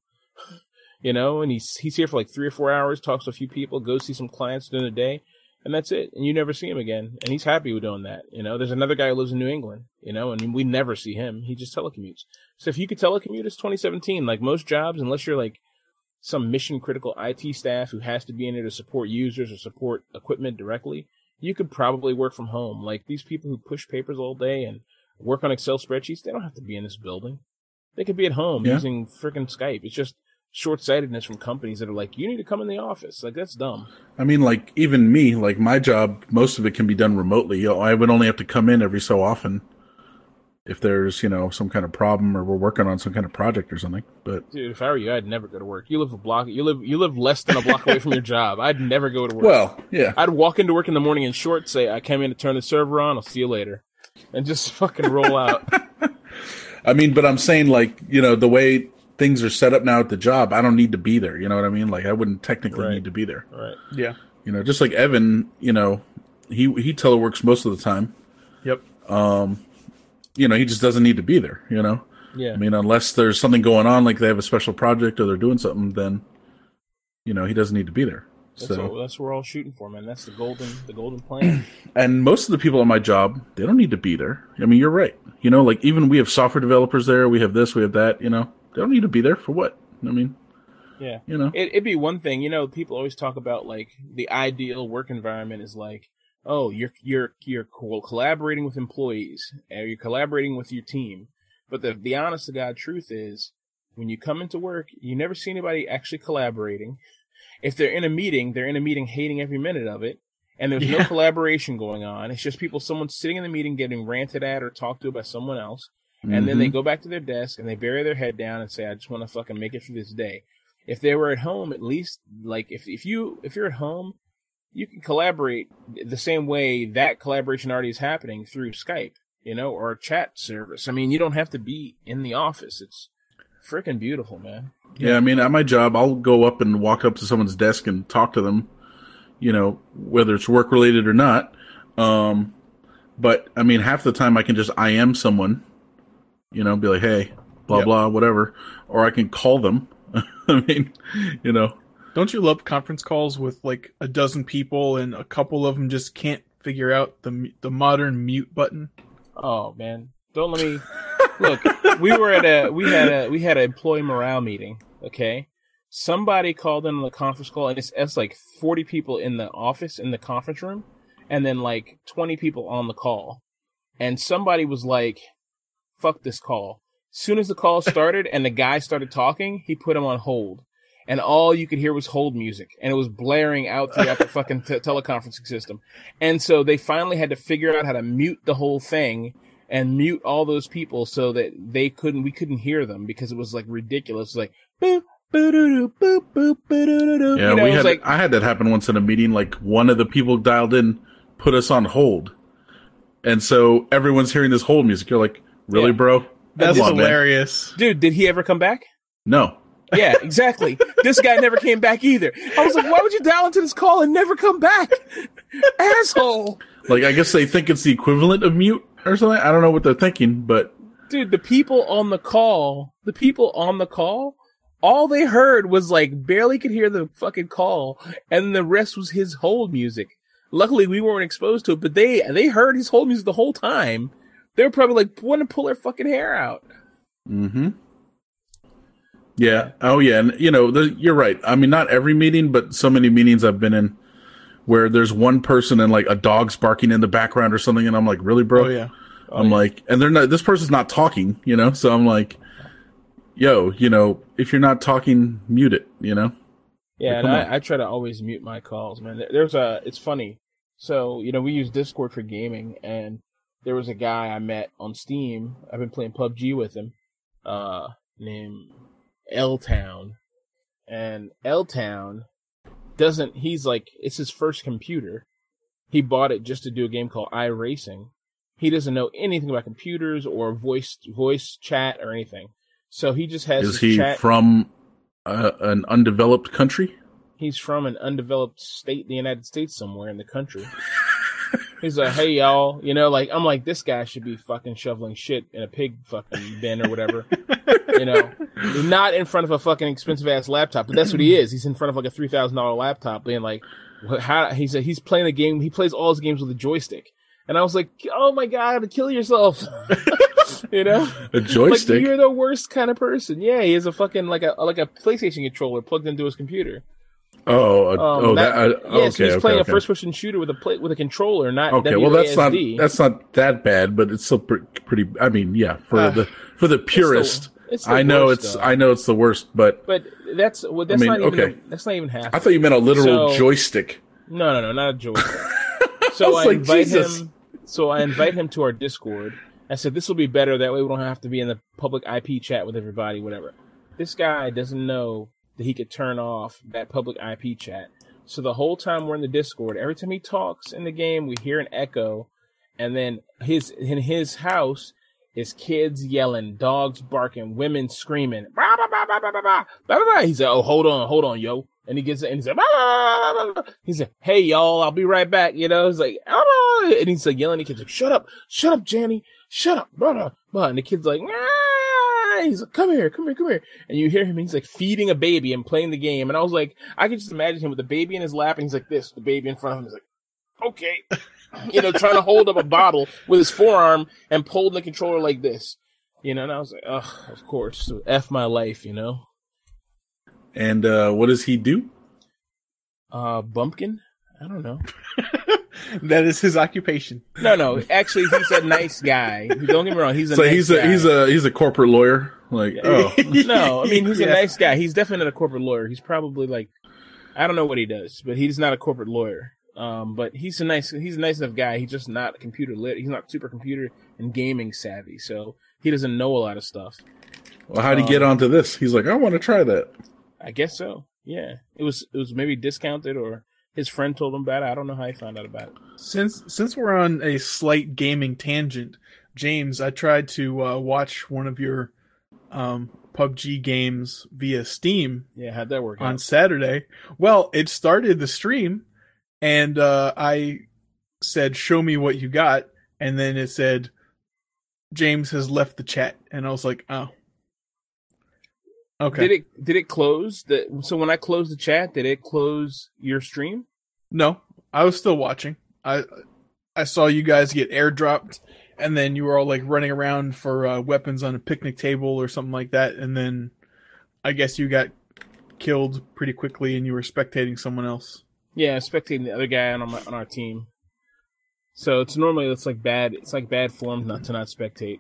you know, and he's he's here for like three or four hours, talks to a few people, goes see some clients during the day, and that's it. And you never see him again. And he's happy with doing that. You know, there's another guy who lives in New England, you know, and we never see him. He just telecommutes. So if you could telecommute, it's 2017. Like most jobs, unless you're like some mission critical IT staff who has to be in there to support users or support equipment directly, you could probably work from home. Like these people who push papers all day and work on Excel spreadsheets, they don't have to be in this building. They could be at home Yeah. using freaking Skype. It's just short sightedness from companies that are like, you need to come in the office. Like that's dumb. I mean, like even me, like my job, most of it can be done remotely. I would only have to come in every so often if there's you know some kind of problem or we're working on some kind of project or something. But Dude, if I were you, I'd never go to work. You live a block. You live. You live less than a block away from your job. I'd never go to work. well, yeah, I'd walk into work in the morning in shorts, say I came in to turn the server on. I'll see you later, and just fucking roll out. I mean, but I'm saying like you know the way things are set up now at the job, I don't need to be there. You know what I mean? Like I wouldn't technically Right. need to be there. Right. Yeah. You know, just like Evan, you know, he he teleworks most of the time. Yep. Um, You know, he just doesn't need to be there. You know. Yeah. I mean, unless there's something going on, like they have a special project or they're doing something, then you know he doesn't need to be there. that's, so, what, that's what we're all shooting for, man. That's the golden, the golden plan. and most of the people on my job, they don't need to be there. I mean, you're right. You know, like even we have software developers there. We have this, we have that. You know, they don't need to be there for what? I mean, Yeah. you know, It, it'd be one thing, you know. People always talk about like the ideal work environment is like, oh, you're you're you're collaborating with employees, or you're collaborating with your team. But the the honest to god truth is, when you come into work, you never see anybody actually collaborating. If they're in a meeting, they're in a meeting hating every minute of it, and there's no collaboration going on. It's just people, someone sitting in the meeting getting ranted at or talked to by someone else, and then they Mhm. go back to their desk and they bury their head down and say, "I just want to fucking make it through this day." If they were at home, at least like if if you if you're at home, you can collaborate the same way that collaboration already is happening through Skype, you know, or a chat service. I mean, you don't have to be in the office. It's freaking beautiful, man. Yeah, I mean, at my job, I'll go up and walk up to someone's desk and talk to them, you know, whether it's work related or not. Um, but I mean, half the time I can just I am someone, you know, be like, hey, blah, Yep. blah, whatever. Or I can call them. I mean, you know, Don't you love conference calls with like a dozen people and a couple of them just can't figure out the the modern mute button? Oh man, don't let me look. We were at a we had a we had an employee morale meeting. Okay, somebody called in on the conference call, and it's, it's like forty people in the office in the conference room, and then like twenty people on the call, and somebody was like, "Fuck this call." Soon as the call started and the guy started talking, he put him on hold. And all you could hear was hold music, and it was blaring out throughout the fucking te- teleconferencing system. And so they finally had to figure out how to mute the whole thing and mute all those people so that they couldn't we couldn't hear them because it was like ridiculous. It was like boop boo-doo-doo, boop boop yeah, you know, we had, like I had that happen once in a meeting. Like one of the people dialed in, put us on hold. And so everyone's hearing this hold music. You're like, really, Yeah. bro? That's Come on, hilarious. dude, did he ever come back? No. Yeah, exactly. this guy never came back either. I was like, why would you dial into this call and never come back? Asshole. Like, I guess they think it's the equivalent of mute or something. I don't know what they're thinking, but Dude, the people on the call, the people on the call, all they heard was like barely could hear the fucking call, and the rest was his hold music. Luckily, we weren't exposed to it, but they they heard his hold music the whole time. They were probably like want to pull their fucking hair out. hmm Yeah. Oh, yeah. And you know, the, you're right. I mean, not every meeting, but so many meetings I've been in where there's one person and like a dog's barking in the background or something, and I'm like, really, bro? Oh yeah. I'm like, and they're not. This person's not talking, you know. So I'm like, yo, you know, if you're not talking, mute it, you know. Yeah, and. I, I try to always mute my calls, man. There's a, it's funny. So, you know, we use Discord for gaming, and there was a guy I met on Steam. I've been playing PUBG with him, uh, named L Town. And L Town doesn't, he's like, it's his first computer. He bought it just to do a game called iRacing. He doesn't know anything about computers or voice, voice chat or anything. So he just has Is he chat. from uh, an undeveloped country? He's from an undeveloped state in the United States somewhere in the country. He's like, "Hey y'all," you know, like I'm like, this guy should be fucking shoveling shit in a pig fucking bin or whatever, you know, not in front of a fucking expensive ass laptop, but that's what he is. He's in front of like a three thousand dollar laptop, being like, "How?" He said he's playing the game. He plays all his games with a joystick, and I was like, "Oh my god, kill yourself," you know. A Like joystick. you're the worst kind of person. Yeah, he has a fucking like a like a PlayStation controller plugged into his computer. Oh, uh, Um, oh, that. Uh, yeah, okay, so he's okay, playing okay. a first person shooter with a play, with a controller, not Okay, well that's not that's not that bad, but it's still pre- pretty. I mean, yeah, for Uh, the for the purist, it's the I know worst, it's though. I know it's the worst, but But that's well, that's mean, not even okay. that's not even half. I thought you meant a literal So- joystick. no, no, no, not a joystick. so was I, like, invite Jesus. him. So I invite him to our Discord. I said this will be better. That way we don't have to be in the public IP chat with everybody. Whatever. This guy doesn't know that he could turn off that public IP chat. So the whole time we're in the Discord, every time he talks in the game, we hear an echo, and then his in his house is kids yelling, dogs barking, women screaming. Bah, bah, bah, bah, bah, bah, bah, bah, bah. He said, "Oh, hold on, hold on, yo." And he gets and he said, bah, bah, bah. "He said, hey y'all, I'll be right back." You know, he's like, "Ah, bah," and he's like yelling. The kids like, "Shut up, shut up, Janny, shut up, blah, blah, blah." And the kid's like, He's like, "Come here, come here, come here." And you hear him. He's like feeding a baby and playing the game. And I was like, I could just imagine him with the baby in his lap, and he's like this, the baby in front of him. He's like, "Okay." you know, trying to hold up a bottle with his forearm and pulling the controller like this. You know, and I was like, ugh, of course. So F my life, you know. And uh, what does he do? Uh Bumpkin? I don't know. That is his occupation. No, no. Actually he's a nice guy. Don't get me wrong, he's a So nice he's guy. a he's a he's a corporate lawyer. Like oh, No, I mean he's a nice guy. He's definitely not a corporate lawyer. He's probably like I don't know what he does, but he's not a corporate lawyer. Um, but he's a nice he's a nice enough guy. He's just not computer lit. He's not super computer and gaming savvy, so he doesn't know a lot of stuff. well, how'd he get Um, onto this? He's like, I want to try that. I guess so. Yeah, it was it was maybe discounted or his friend told him about it. I don't know how he found out about it. Since since we're on a slight gaming tangent, James, I tried to uh, watch one of your um, PUBG games via Steam Yeah, how'd that work on out? Saturday. Well, it started the stream, and uh, I said, "Show me what you got," and then it said, "James has left the chat," and I was like, "Oh, okay." Did it did it close? The, so when I closed the chat, did it close your stream? No, I was still watching. I I saw you guys get airdropped, and then you were all like running around for uh, weapons on a picnic table or something like that, and then I guess you got killed pretty quickly, and you were spectating someone else. Yeah, spectating the other guy on my, on our team. So it's normally it's like bad it's like bad form not to not spectate.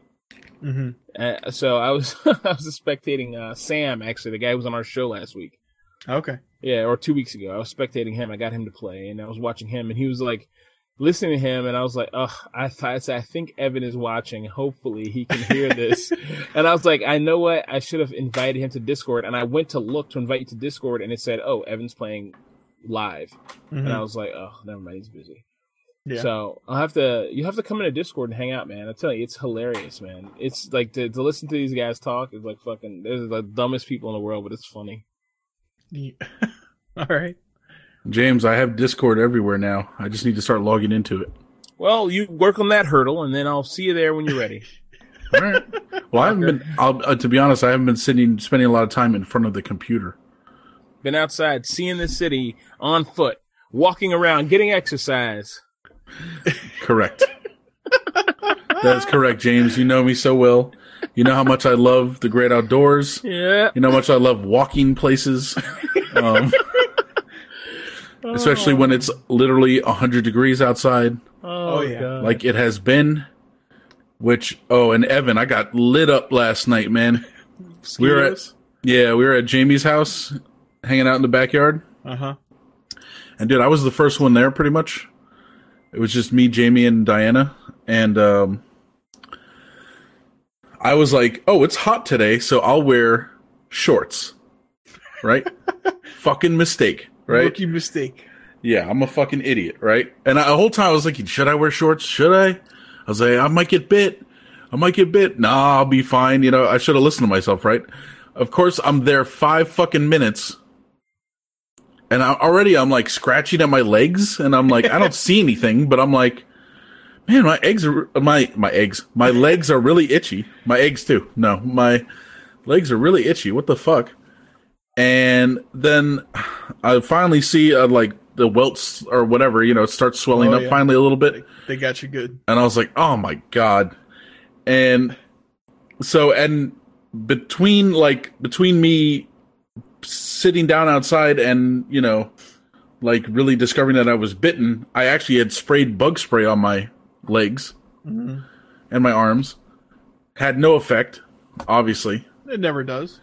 Hmm Uh, so I was I was spectating uh, Sam actually the guy who was on our show last week. Okay. Yeah, or two weeks ago. I was spectating him. I got him to play, and I was watching him, and he was like listening to him, and I was like, "Ugh!" I thought I said, I think Evan is watching. Hopefully, he can hear this. and I was like, I know what? I should have invited him to Discord, and I went to look to invite you to Discord, and it said, "Oh, Evan's playing live," Mhm. and I was like, "Oh, never mind, he's busy." Yeah. So I'll have to. You have to come into Discord and hang out, man. I tell you, it's hilarious, man. It's like to, to listen to these guys talk is like fucking. They're the dumbest people in the world, but it's funny. Yeah. all right. James, I have Discord everywhere now. I just need to start logging into it. Well, you work on that hurdle, and then I'll see you there when you're ready. All right. Well, I haven't been. I'll, uh, to be honest, I haven't been sitting spending a lot of time in front of the computer. Been outside, seeing the city on foot, walking around, getting exercise. Correct. That's correct, James. You know me so well. You know how much I love the great outdoors. Yeah. You know how much I love walking places. Um, especially when it's literally 100 degrees outside, Oh, Oh, yeah. God. like it has been. Which, oh, and Evan, I got lit up last night, man. We were at, yeah, we were at Jamie's house, hanging out in the backyard. Uh-huh. And dude, I was the first one there pretty much. It was just me, Jamie, and Diana. And um I was like, oh, it's hot today, so I'll wear shorts. Right? fucking mistake, right? Rookie mistake. Yeah, I'm a fucking idiot, right? And I, the whole time I was thinking, should I wear shorts? Should I? I was like, I might get bit. I might get bit. Nah, I'll be fine. You know, I should have listened to myself, right? Of course, I'm there five fucking minutes. And I, already I'm like scratching at my legs and I'm like, I don't see anything, but I'm like, man, my eggs are my my eggs, my legs are really itchy. My eggs too. No, my legs are really itchy. What the fuck? And then I finally see uh, like the welts or whatever, you know, it starts swelling Oh, up yeah. finally a little bit. They, they got you good. and I was like, "Oh my god!" And so, and between like between me sitting down outside and you know, like really discovering that I was bitten, I actually had sprayed bug spray on my legs Mhm. and my arms. Had no effect, obviously. It never does.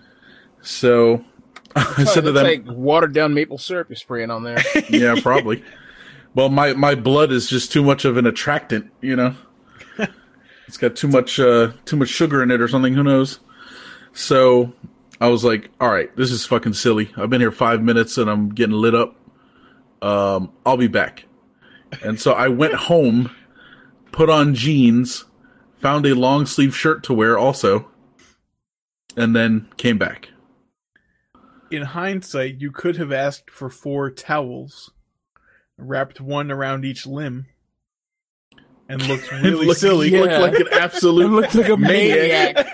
So I said to them, like watered down maple syrup you're spraying on there. yeah, probably. Well, my my blood is just too much of an attractant, you know. it's got too much uh too much sugar in it or something, who knows. So, I was like, "All right, this is fucking silly. I've been here 5 minutes and I'm getting lit up. Um, I'll be back." And so I went home, put on jeans, found a long sleeve shirt to wear also, and then came back. In hindsight, you could have asked for four towels, wrapped one around each limb, and looked It really looked, silly. Yeah. looked like an absolute It looked like a maniac.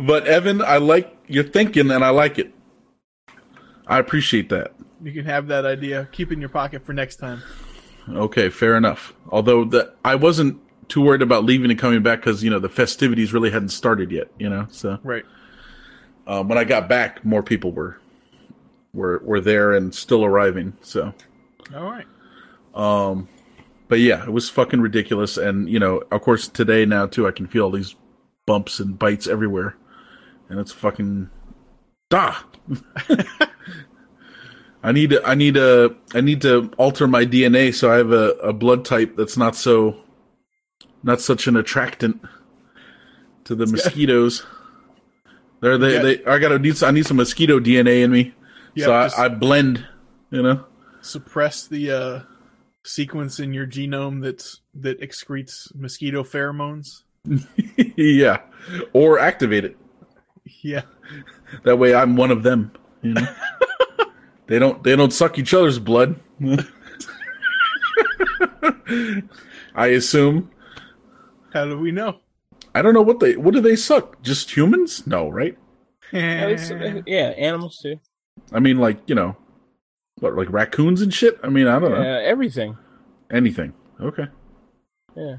But Evan, I like your thinking and I like it. I appreciate that. You can have that idea. Keep in your pocket for next time. Okay, fair enough. Although the I wasn't too worried about leaving and coming back because you know the festivities really hadn't started yet. You know, so Right. um, when I got back, more people were were were there and still arriving. So, All right. um, but yeah, it was fucking ridiculous. And you know, of course, today now too, I can feel all these bumps and bites everywhere, and it's fucking da. I need to, I need to, I need to alter my DNA so I have a, a blood type that's not so, not such an attractant to the mosquitoes. They're, they, Yeah. they, I gotta need, I need some mosquito DNA in me, Yeah, so I, I blend, you know. Suppress the uh, sequence in your genome that's that excretes mosquito pheromones. yeah, or activate it. Yeah. That way, I'm one of them. You know, they don't they don't suck each other's blood. I assume. How do we know? I don't know what they what do they suck? Just humans? No, right? Yeah, yeah, animals too. I mean, like you know, what like raccoons and shit. I mean, I don't know Yeah, everything. anything. Okay, Yeah.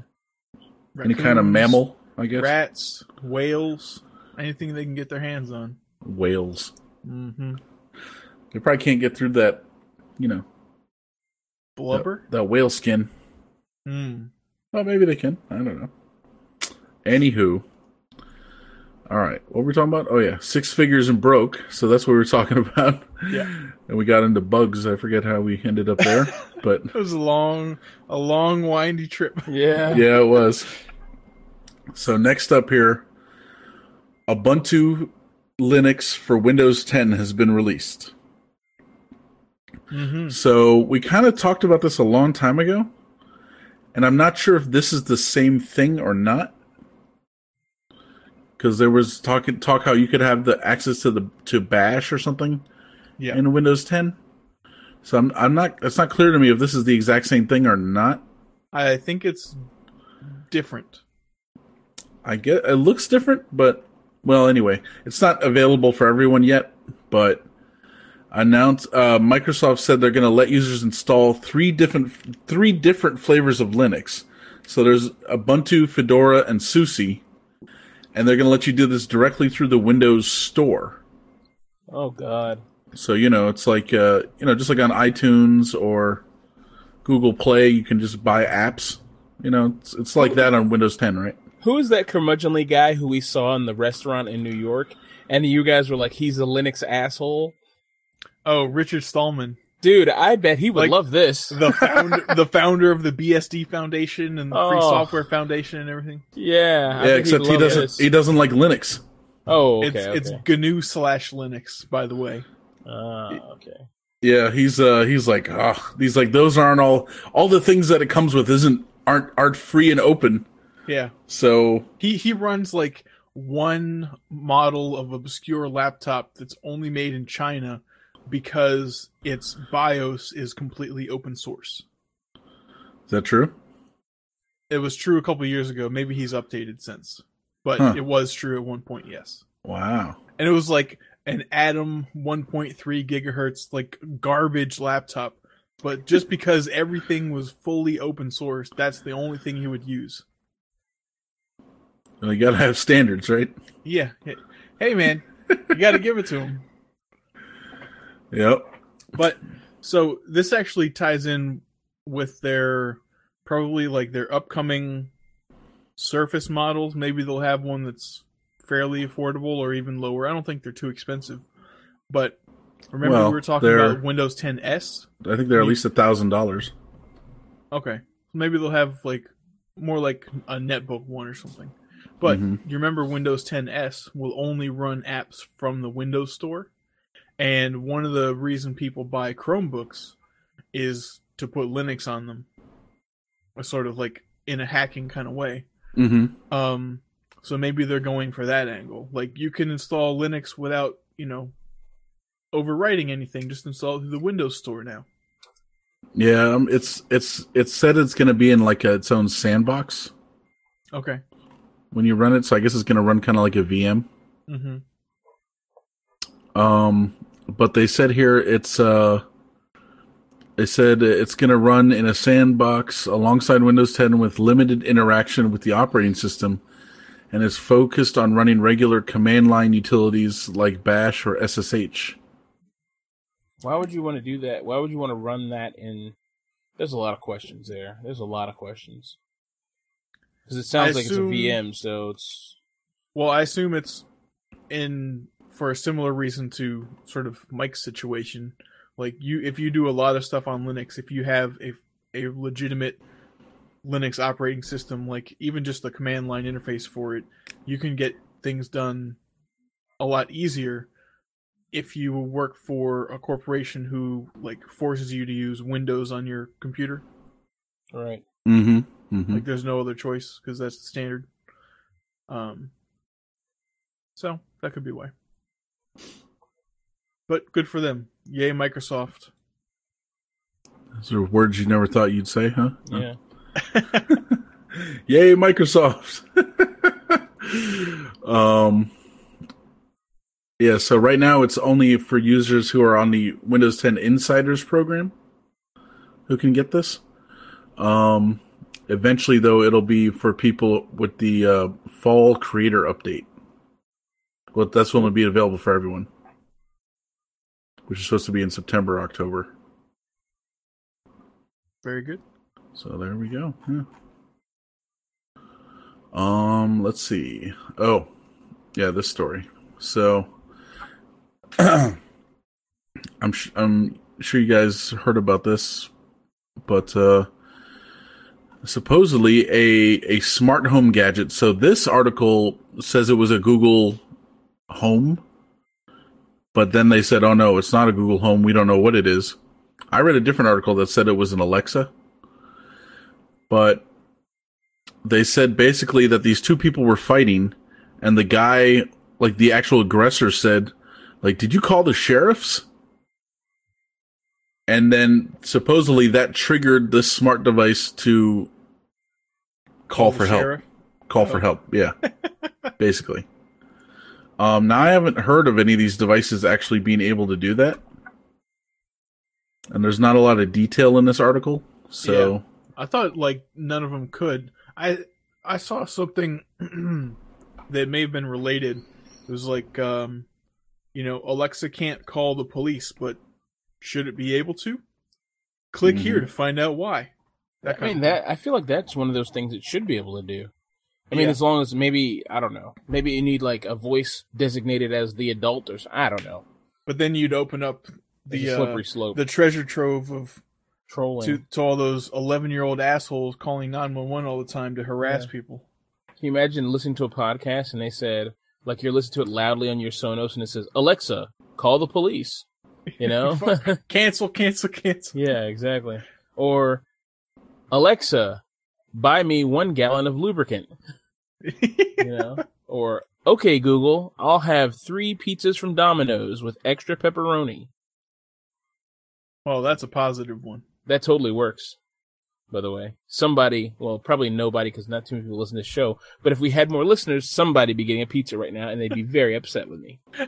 Any kind of mammal, I guess. rats, whales, anything they can get their hands on. Whales. Mm-hmm. They probably can't get through that. You know, Blubber. that, that whale skin. Mm. Well, maybe they can. I don't know. Anywho. All right. What were we talking about? Oh, yeah. Six figures and broke. So that's what we were talking about. Yeah. And we got into bugs. I forget how we ended up there. but It was a long, a long, windy trip. Yeah. yeah, it was. So next up here Ubuntu Linux for Windows 10 has been released. Mm-hmm. So we kind of talked about this a long time ago, and I'm not sure if this is the same thing or not. Because there was talk talk how you could have the access to the to Bash or something Yeah. in Windows 10. So I'm I'm not it's not clear to me if this is the exact same thing or not. I think it's different. I get it looks different, but well, anyway, it's not available for everyone yet. But announced uh, Microsoft said they're going to let users install three different three different flavors of Linux. So there's Ubuntu, Fedora, and SUSE, and they're going to let you do this directly through the Windows Store. Oh God. So you know, it's like uh, you know, just like on iTunes or Google Play, you can just buy apps. You know, it's, it's like that on Windows 10, right? Who is that curmudgeonly guy who we saw in the restaurant in New York? And you guys were like, he's a Linux asshole. Oh, Richard Stallman, Dude, I bet he would Like, love this. the founder, the founder of the BSD Foundation and the Free Oh. Software Foundation and everything. yeah. I yeah, except he doesn't. this. He doesn't like Linux. Oh, okay. it's okay. it's GNU slash Linux, by the way. Ah, okay. Yeah, he's uh he's like, ah, he's like those aren't all all the things that it comes with isn't aren't aren't free and open. Yeah, So he he runs like one model of obscure laptop that's only made in China because its BIOS is completely open source. Is that true? It was true a couple years ago. Maybe he's updated since, but Huh. it was true at one point. Yes, Wow. and it was like an Atom 1.3 gigahertz like garbage laptop. But just because everything was fully open source, that's the only thing he would use. Well, you gotta have standards, right? Yeah. Hey- man, you got to give it to him. Yep. But so this actually ties in with their probably like their upcoming Surface models. Maybe they'll have one that's fairly affordable or even lower. I don't think they're too expensive. But remember Well, we were talking about Windows 10 S? I think they're at least a thousand dollars. Okay. Maybe they'll have like more like a netbook one or something. But Mhm. you remember Windows 10 S will only run apps from the Windows Store. And one of the reason people buy Chromebooks is to put Linux on them. A sort of like in a hacking kind of way. Mm-hmm. Um so maybe they're going for that angle. Like you can install Linux without, you know, overwriting anything. Just install it through the Windows Store now. Yeah, um, it's it's it's said it's gonna be in like a, its own sandbox Okay. when you run it. So I guess it's gonna run kind of like a VM. Mhm. Um, but they said here it's uh, they said it's going to run in a sandbox alongside Windows 10 with limited interaction with the operating system, and is focused on running regular command line utilities like Bash or SSH. Why would you want to do that? Why would you want to run that in? There's a lot of questions there. There's a lot of questions. Because it sounds I like assume- it's a VM, so it's Well, I assume it's in for a similar reason to sort of Mike's situation. Like you, if you do a lot of stuff on Linux, if you have a a legitimate Linux operating system, like even just the command line interface for it, you can get things done a lot easier if you work for a corporation who like forces you to use Windows on your computer. right. Mm-hmm. mm-hmm. Like there's no other choice because that's the standard. Um. So that could be why. But good for them. Yay, Microsoft. Those are words you never thought you'd say, huh? Yeah. Yay, Microsoft. um, yeah, so right now it's only for users who are on the Windows 10 Insiders program who can get this. Um, eventually, though, it'll be for people with the uh, Fall Creator Update. Well, that's when it'll be available for everyone, which is supposed to be in September, October. Very good. So there we go. Yeah. Um, let's see. Oh, yeah, this story. So, I'm sh- I'm sure you guys heard about this, but uh, supposedly a a smart home gadget. So this article says it was a Google Home, but then they said, "Oh no, it's not a Google Home. We don't know what it is." I read a different article that said it was an Alexa but they said basically that these two people were fighting and the guy like the actual aggressor said like did you call the sheriffs and then supposedly that triggered this smart device to call The for help sheriff. call for oh. help yeah basically um now i haven't heard of any of these devices actually being able to do that and there's not a lot of detail in this article so I thought like none of them could. I I saw something that may have been related. It was like um you know, Alexa can't call the police, but should it be able to? Click here to find out why. That I mean of that I feel like that's one of those things it should be able to do. I mean, Yeah. as long as maybe I don't know, maybe you need like a voice designated as the adult or I don't know. But then you'd open up The uh, slippery slope, the treasure trove of trolling. to, to all those 11 year old assholes calling 911 all the time to harass Yeah. people. Can you imagine listening to a podcast and they said like you're listening to it loudly on your Sonos and it says Alexa, call the police. You know? cancel, cancel, cancel. yeah, exactly. Or Alexa, buy me one gallon of lubricant. You know? or okay, Google, I'll have three pizzas from Domino's with extra pepperoni. well, that's a positive one. That totally works. by the way. Somebody, well, probably nobody because not too many people listen to the show. But if we had more listeners, somebody be getting a pizza right now, and they'd be very upset with me.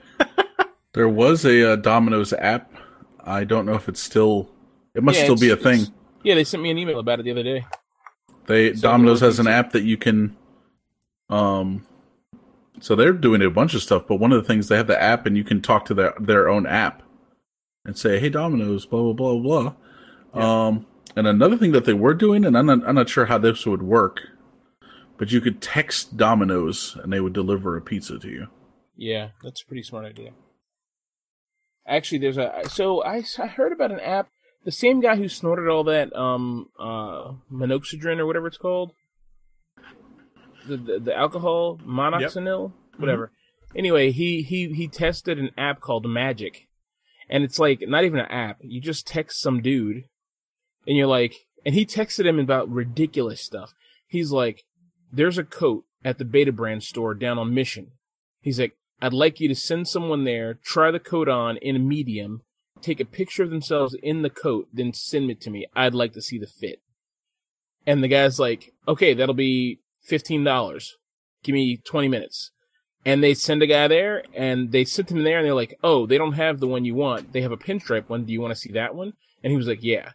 There was a uh, Domino's app. I don't know if it's still. It must Yeah, still be a thing. Yeah, they sent me an email about it the other day. They So Domino's has an app that you can. Um, so they're doing a bunch of stuff, but one of the things they have the app, and you can talk to their their own app, and say, "Hey, Domino's, blah blah blah blah." Um, and another thing that they were doing, and I'm not I'm not sure how this would work, but you could text Domino's, and they would deliver a pizza to you. Yeah, that's a pretty smart idea. Actually, there's a so I, I heard about an app. The same guy who snorted all that um uh minoxidil or whatever it's called, the the, the alcohol monoxynil, whatever. Anyway, he he he tested an app called Magic, and it's like not even an app. You just text some dude, and you're like, and he texted him about ridiculous stuff. He's like, "There's a coat at the Betabrand store down on Mission." He's like, I'd like you to send someone there, try the coat on in a medium, take a picture of themselves in the coat, then send it to me. I'd like to see the fit. And the guy's like, okay, that'll be $15. Give me 20 minutes. And they send a guy there, and they sent him there, and they're like, oh, they don't have the one you want. They have a pinstripe one. Do you want to see that one? And he was like, yeah.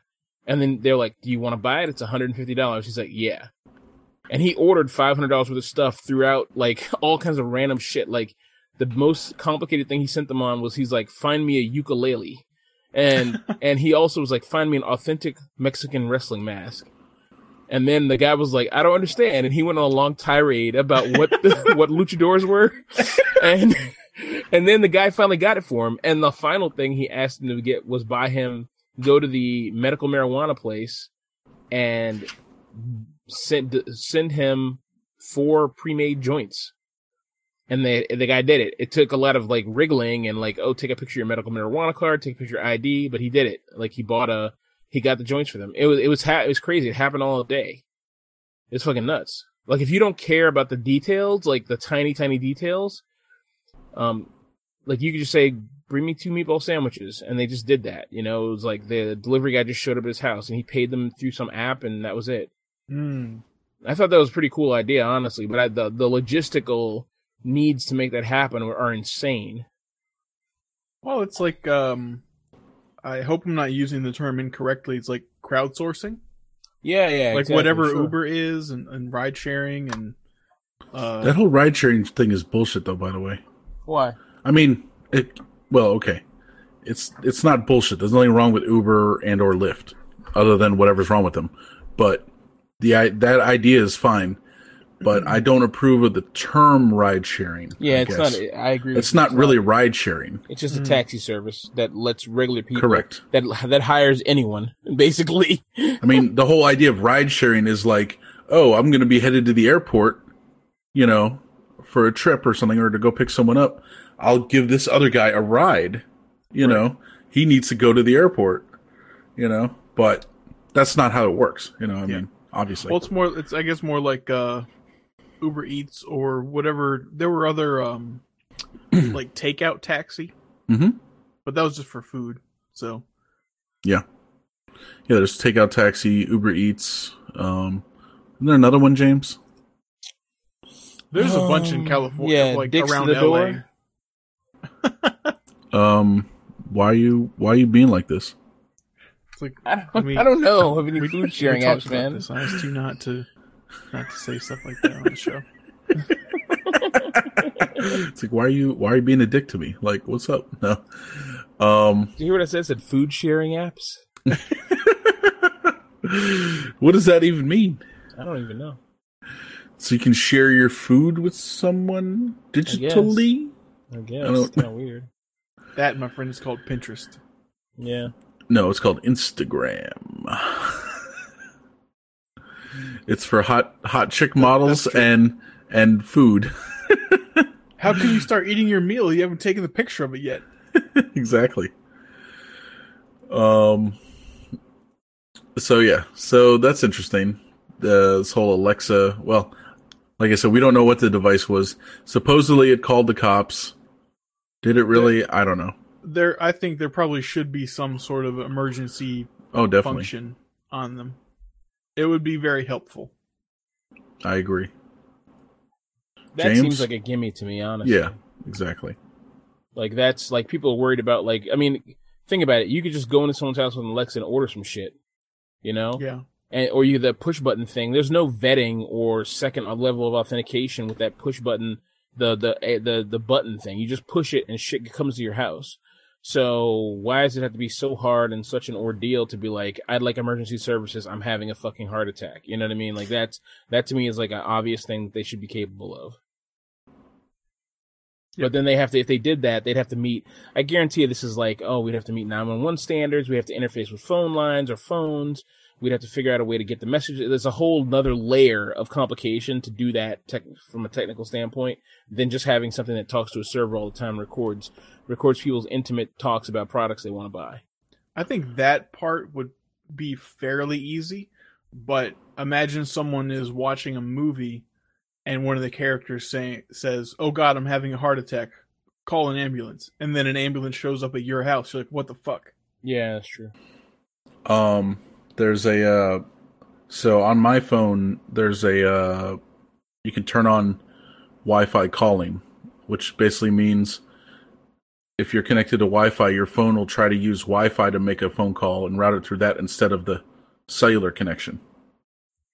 And then they're like, do you want to buy it? It's $150. He's like, yeah. And he ordered $500 worth of stuff throughout, like, all kinds of random shit. Like, the most complicated thing he sent them on was he's like, find me a ukulele. And, and he also was like, find me an authentic Mexican wrestling mask. And then the guy was like, I don't understand. And he went on a long tirade about what, the, what luchadors were. And, and then the guy finally got it for him. And the final thing he asked him to get was buy him, go to the medical marijuana place and send, send him four pre-made joints and the the guy did it. It took a lot of like wriggling and like, oh, take a picture of your medical marijuana card, take a picture of your ID, but he did it. Like he bought a, he got the joints for them. It was it was ha- it was crazy. It happened all day. It's fucking nuts. Like if you don't care about the details, like the tiny tiny details, um, like you could just say, bring me two meatball sandwiches, and they just did that. You know, it was like the delivery guy just showed up at his house and he paid them through some app, and that was it. Hmm. I thought that was a pretty cool idea, honestly, but I, the the logistical needs to make that happen are, are insane. Well, it's like um, I hope I'm not using the term incorrectly. It's like crowdsourcing, Yeah, yeah, like exactly, whatever sure. Uber is and, and ride sharing and uh, That whole ride sharing thing is bullshit, though. By the way, Why? I mean, it. Well, okay, it's it's not bullshit. There's nothing wrong with Uber and or Lyft, other than whatever's wrong with them. But the i- that idea is fine. But I don't approve of the term ride sharing. Yeah, I it's guess. not. I agree. It's with you. not really ride sharing. It's just a taxi service that lets regular people. Correct. That that hires anyone, basically. I mean, the whole idea of ride sharing is like, oh, I'm going to be headed to the airport, you know, for a trip or something, or to go pick someone up. I'll give this other guy a ride. You know, he needs to go to the airport. You know, but that's not how it works. You know, I mean, obviously, well, it's more. It's I guess more like uh, Uber Eats or whatever. There were other um, like takeout taxi, Mhm. but that was just for food. So yeah, yeah. There's takeout taxi, Uber Eats. Um, isn't there another one, James? there's a bunch in Um, California, yeah, like Dick's around the LA. door. Um, why are you why are you being like this? It's like I don't, I mean, I don't know of any food sharing apps, man. This. I asked you not to not to say stuff like that on the show. It's like why are you why are you being a dick to me? Like, what's up? No. Um, Did you hear what I said? It said food sharing apps. what does that even mean? I don't even know. So you can share your food with someone digitally? I guess I don't- it's kind of weird. That, my friend, is called Pinterest. Yeah. No, it's called Instagram. it's for hot hot chick models and and food. How can you start eating your meal? You haven't taken the picture of it yet. exactly. Um. So yeah, so that's interesting. Uh, this whole Alexa. Well, like I said, we don't know what the device was. Supposedly, it called the cops. Did it really? I don't know. There, I think there probably should be some sort of emergency Oh, definitely. function on them. It would be very helpful. I agree. That James? seems like a gimme to me, honestly. Yeah, exactly. Like that's like people are worried about like I mean, think about it. You could just go into someone's house with an Alexa and order some shit. You know? Yeah. and or you the push button thing. There's no vetting or second level of authentication with that push button, the the eh, the the button thing. You just push it and shit comes to your house. So why does it have to be so hard and such an ordeal to be like, I'd like emergency services. I'm having a fucking heart attack. You know what I mean? Like that's that to me is like an obvious thing that they should be capable of. Yep. But then they have to, if they did that, they'd have to meet. I guarantee you, this is like, oh, we'd have to meet 911 standards. We have to interface with phone lines or phones. We'd have to figure out a way to get the message. There's a whole another layer of complication to do that tech, from a technical standpoint than just having something that talks to a server all the time, records records people's intimate talks about products they want to buy. I think that part would be fairly easy, but imagine someone is watching a movie and one of the characters say, says, "Oh God, I'm having a heart attack. Call an ambulance." And then an ambulance shows up at your house. You're like, "What the fuck?" Yeah, that's true. Um, there's a uh, so on my phone there's a uh, you can turn on Wi-Fi calling, which basically means if you're connected to Wi-Fi, your phone will try to use Wi-Fi to make a phone call and route it through that instead of the cellular connection,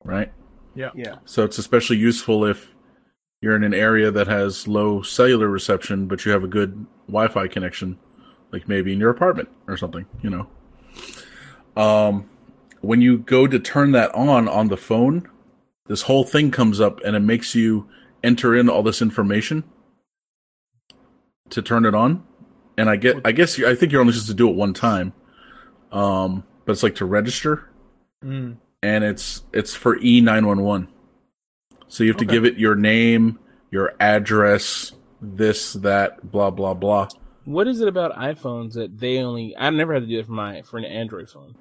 right? Yeah. Yeah. So it's especially useful if you're in an area that has low cellular reception, but you have a good Wi-Fi connection, like maybe in your apartment or something, you know. Um, when you go to turn that on on the phone, this whole thing comes up and it makes you enter in all this information to turn it on. And I get, I guess, I think you're only supposed to do it one time. Um, but it's like to register Mm. and it's it's for E nine one one. So you have to give it your name, your address, this, that, blah blah blah. What is it about iPhones that they only? I never had to do it for my for an Android phone.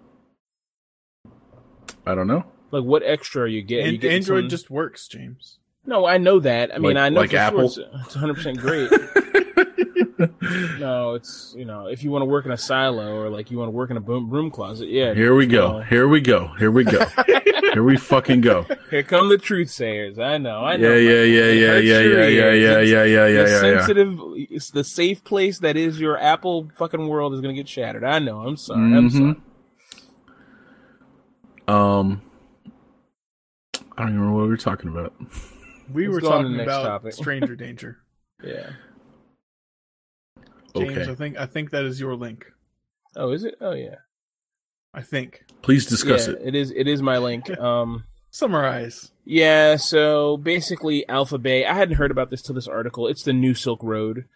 I don't know. Like, what extra are you getting? And you getting Android some- just works, James. No, I know that. I mean, Like- I know like for Apple? sure it's, it's 100% great. no, it's, you know, if you want to work in a silo or like you want to work in a boom, room closet, yeah. Here we go. No. Here we go. Here we go. Here we fucking go. Here come the truth sayers. I know. I know. Yeah, yeah, yeah, yeah, yeah, yeah, yeah, yeah, yeah, yeah, yeah, the yeah, yeah. sensitive, it's the safe place that is your Apple fucking world is going to get shattered. I know. I'm sorry. I'm Mhm. sorry. Um, I don't even remember what we were talking about. We Let's were go on to talking next about topic. stranger danger. Yeah. James, Okay, I think I think that is your link. Oh, is it? Oh, yeah. I think. please discuss yeah, it. It is. It is my link. Um. Summarize. Yeah, so basically Alpha Bay, I hadn't heard about this till this article. It's the new Silk Road.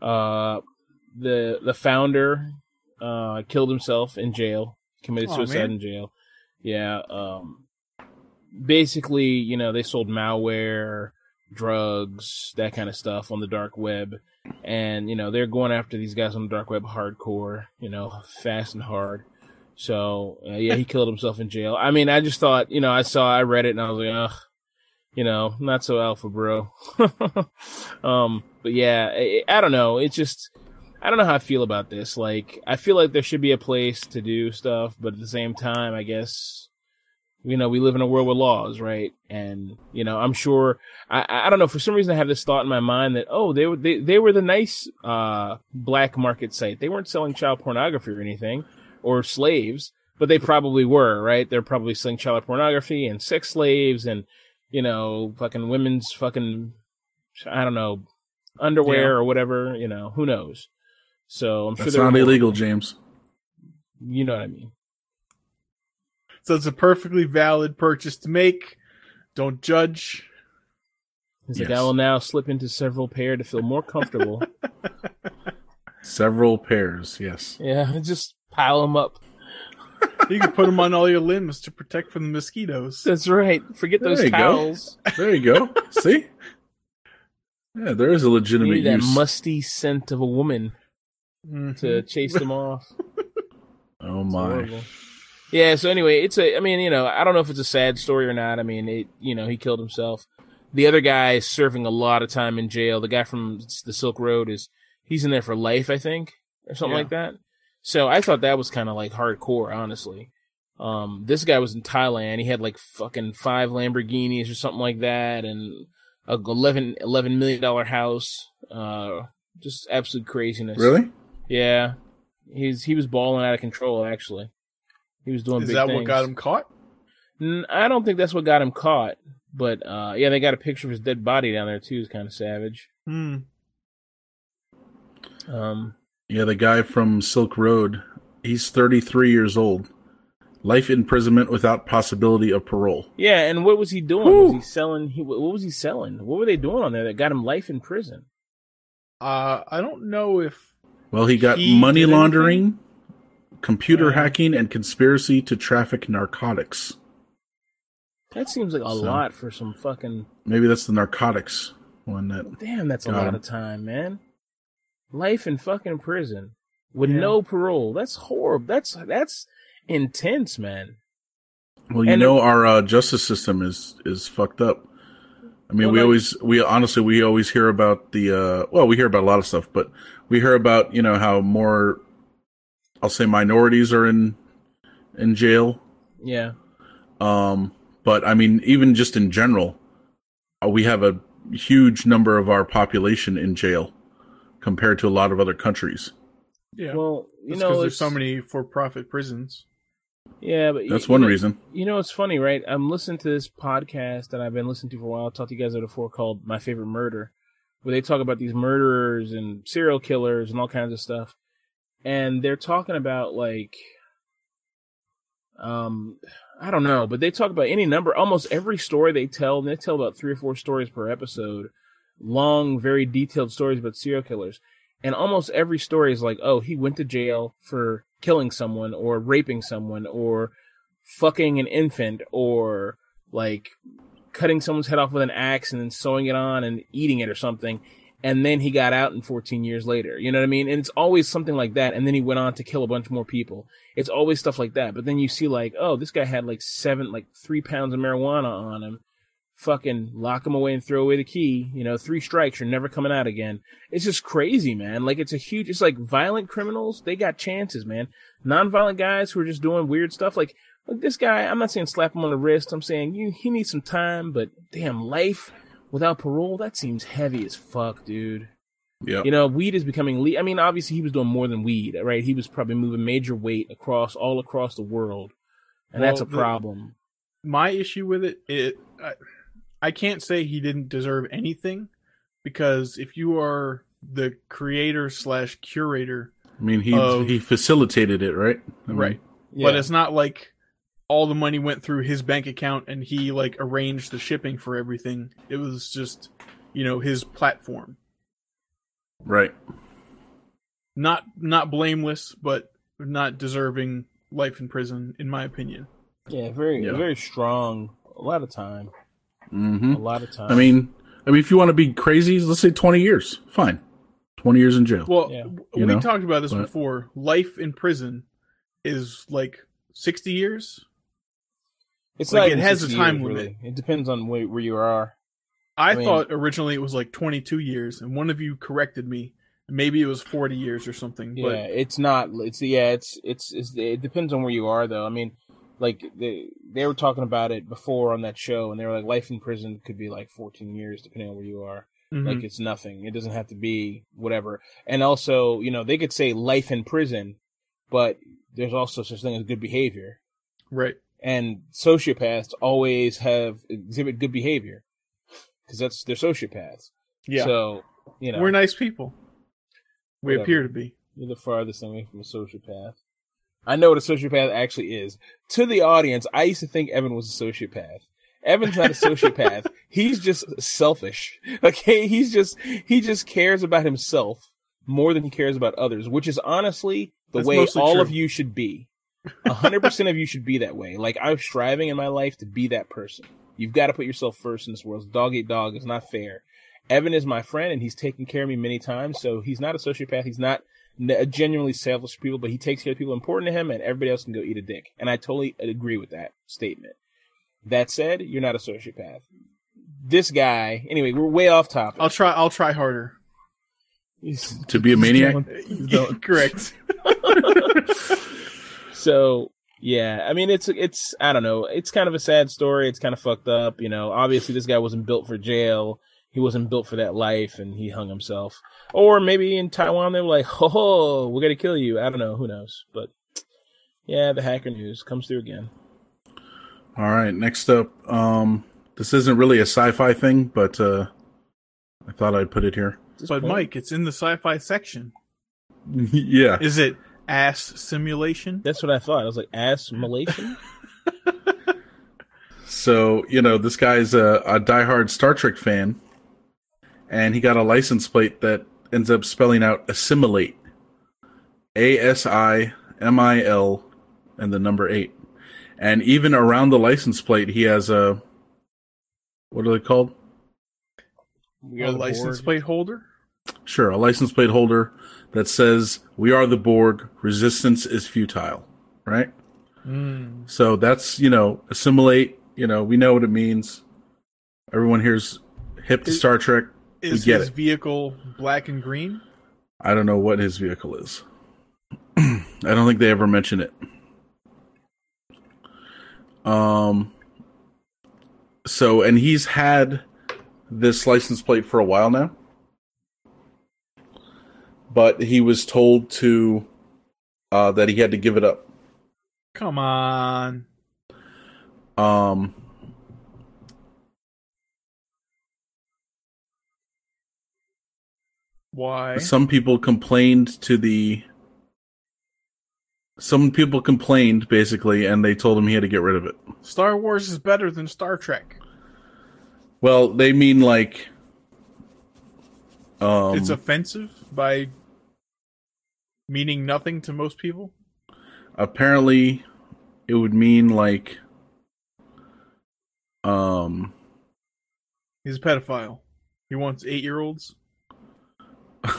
Uh the the founder uh killed himself in jail, committed Aw, suicide man. in jail. Yeah, um basically, you know, they sold malware, drugs, that kind of stuff on the dark web. And, you know, they're going after these guys on the dark web hardcore, you know, fast and hard. So, uh, yeah, he killed himself in jail. I mean, I just thought, you know, I saw, I read it and I was like, ugh, you know, not so alpha, bro. um, but yeah, I, I don't know. It's just, I don't know how I feel about this. Like, I feel like there should be a place to do stuff, but at the same time, I guess, you know, we live in a world with laws, right? And, you know, I'm sure, I, I don't know, for some reason I have this thought in my mind that, oh, they were, they, they were the nice, uh, black market site. They weren't selling child pornography or anything or slaves, but they probably were, right? They're probably selling child pornography and sex slaves and, you know, fucking women's fucking, I don't know, underwear Yeah. or whatever, you know, who knows? So I'm sure That's there were not more- illegal, James. You know what I mean? So it's a perfectly valid purchase to make. Don't judge. He's like, Yes. I will now slip into several pair to feel more comfortable. Several pairs, yes. yeah, just pile them up. You can put them on all your limbs to protect from the mosquitoes. That's right. Forget There those you go. towels. There you go. See? Yeah, there is a legitimate need that use. musty scent of a woman Mhm. to chase them off. oh It's my. horrible. Yeah. So anyway, it's a. I mean, you know, I don't know if it's a sad story or not. I mean, it. You know, he killed himself. The other guy is serving a lot of time in jail. The guy from the Silk Road is. He's in there for life, I think, or something Yeah. like that. So I thought that was kind of like hardcore, honestly. Um, this guy was in Thailand. He had like fucking five Lamborghinis or something like that, and a 11, 11 million dollar house. Uh, just absolute craziness. Really? Yeah. He's he was balling out of control. Actually, he was doing. Is big that things. what got him caught? I don't think that's what got him caught. But uh, yeah, they got a picture of his dead body down there too. It's kind of savage. Hmm. Um, Yeah, the guy from Silk Road. He's 33 years old. Life imprisonment without possibility of parole. yeah, and what was he doing? Whew. Was he selling? He what was he selling? What were they doing on there that got him life in prison? Uh, I don't know if Well, he got He money laundering, computer Yeah. hacking, and conspiracy to traffic narcotics. That seems like a So- lot for some fucking. Maybe that's the narcotics one that. Damn, that's a lot him. of time, man. Life in fucking prison with Yeah. no parole. That's horrible. That's that's intense, man. Well, you And know, our uh, justice system is is fucked up. I mean, Well, we like- always, we honestly, we always hear about the. uh Well, we hear about a lot of stuff, but we hear about you know how more, I'll say, minorities are in in jail. Yeah. Um, but I mean, even just in general, uh, we have a huge number of our population in jail compared to a lot of other countries. yeah. Well, you That's know, there's so many for-profit prisons. Yeah, but That's you one know- reason. You know, it's funny, right? I'm listening to this podcast that I've been listening to for a while. I talked to you guys about before called My Favorite Murder, where they talk about these murderers and serial killers and all kinds of stuff. And they're talking about like, um, I don't know, but they talk about any number, almost every story they tell, and they tell about three or four stories per episode, long, very detailed stories about serial killers. And almost every story is like, oh, he went to jail for killing someone or raping someone or fucking an infant or like cutting someone's head off with an axe and then sewing it on and eating it or something. And then he got out in 14 years later. You know what I mean? And it's always something like that. And then he went on to kill a bunch more people. It's always stuff like that. But then you see like, oh, this guy had like seven, like three pounds of marijuana on him. Fucking lock him away and throw away the key. You know, three strikes, you're never coming out again. It's just crazy, man. Like it's a huge, it's like violent criminals. They got chances, man. Non-violent guys who are just doing weird stuff. Like, like this guy, I'm not saying slap him on the wrist. I'm saying you, he needs some time, but damn, life without parole, that seems heavy as fuck, dude. Yeah. You know, weed is becoming le- I mean, obviously he was doing more than weed, right? He was probably moving major weight across all across the world, and that's a Well, the- problem. My issue with it, it I, I can't say he didn't deserve anything because if you are the creator slash curator, I mean, he Of- he facilitated it, right? I mean, right? But it's not like all the money went through his bank account and he like arranged the shipping for everything. It was just, you know, his platform. Right. Not not blameless, but not deserving life in prison, in my opinion. yeah, very Yeah. very strong. A lot of time, hmm a lot of time. I mean, I mean, if you want to be crazy, let's say twenty years. Fine, twenty years in jail. Well, Yeah. we know, talked about this but- before. Life in prison is like sixty years. it's like, not it has a time years, limit. really. It depends on where, where you are. I, I mean- thought originally it was like twenty-two years, and one of you corrected me. Maybe it was forty years or something. Yeah, But it's not. It's yeah. It's, it's it's it depends on where you are though. I mean, like they they were talking about it before on that show, and they were like, life in prison could be like 14 years depending on where you are. Mhm. Like it's nothing. It doesn't have to be whatever. And also, you know, they could say life in prison, but there's also such thing as good behavior. right. And sociopaths always have exhibit good behavior because that's they're sociopaths. Yeah, So you know, we're nice people. We Whatever. appear to be. You're the farthest away from a sociopath. I know what a sociopath actually is. To the audience, I used to think Evan was a sociopath. Evan's not a sociopath. He's just selfish. Okay, he's just he just cares about himself more than he cares about others, which is honestly the That's way all true. of you should be. A hundred percent of you should be that way. Like I'm striving in my life to be that person. You've got to put yourself first in this world. Dog eat dog is not fair. Evan is my friend, and he's taken care of me many times. So he's not a sociopath. He's not genuinely selfish people, but he takes care of people important to him, and everybody else can go eat a dick. And I totally agree with that statement. That said, you're not a sociopath. This guy, anyway, we're way off topic. I'll try. I'll try harder. He's- to be a maniac. Yeah, correct. so Yeah, I mean it's it's I don't know. It's kind of a sad story. It's kind of fucked up. You know, obviously this guy wasn't built for jail. He wasn't built for that life, and he hung himself. Or maybe in Taiwan they were like, "Ho ho, we're gonna kill you." I don't know. Who knows? But yeah, the hacker news comes through again. All right, next up, um, this isn't really a sci-fi thing, but uh, I thought I'd put it here. But point- Mike, it's in the sci-fi section. yeah, Is it ass simulation? that's what I thought. I was like, assimilation. So, you know, this guy's a, a diehard Star Trek fan, and he got a license plate that ends up spelling out assimilate. A S I M I L and the number eight. And even around the license plate, he has a. What are they called? We A are the license Borg. plate holder? Sure, a license plate holder that says, We are the Borg, resistance is futile. Right? Mm. So that's, you know, assimilate. You know, we know what it means. Everyone here's hip to Star Trek. Is his it. vehicle black and green? I don't know what his vehicle is. I don't think they ever mention it. Um. So, and he's had this license plate for a while now, but he was told to uh, that he had to give it up. Come on. Um. Why? Some people complained to the. Some people complained basically, and they told him he had to get rid of it. Star Wars is better than Star Trek. Well, they mean like. Um, it's offensive by meaning nothing to most people. apparently, it would mean like. Um. He's a pedophile. He wants eight year olds.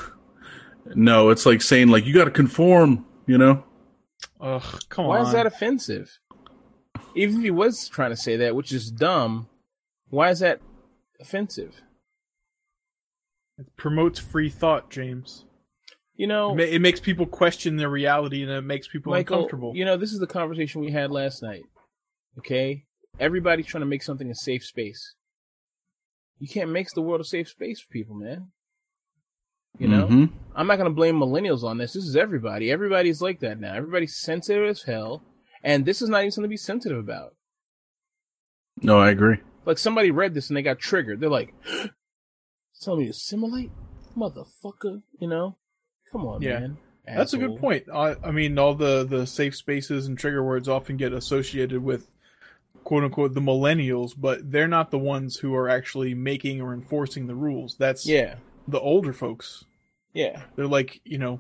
No, it's like saying like you got to conform. You know. Ugh, come Why on. Why is that offensive? Even if he was trying to say that, which is dumb, why is that offensive? it promotes free thought, James. You It, know, ma- it makes people question their reality and it makes people Michael, uncomfortable. you know, this is the conversation we had last night. Okay? Everybody's trying to make something a safe space. You can't make the world a safe space for people, man. You know? Mhm. I'm not going to blame millennials on this. This is everybody. Everybody's like that now. Everybody's sensitive as hell. And this is not even something to be sensitive about. No, I agree. Like somebody read this and they got triggered. They're like, telling me to assimilate? Motherfucker. You know? Come on, Yeah. man. That's a good point. I, I mean, all the, the safe spaces and trigger words often get associated with quote unquote the millennials, but they're not the ones who are actually making or enforcing the rules. That's Yeah. The older folks. Yeah. They're like, you know,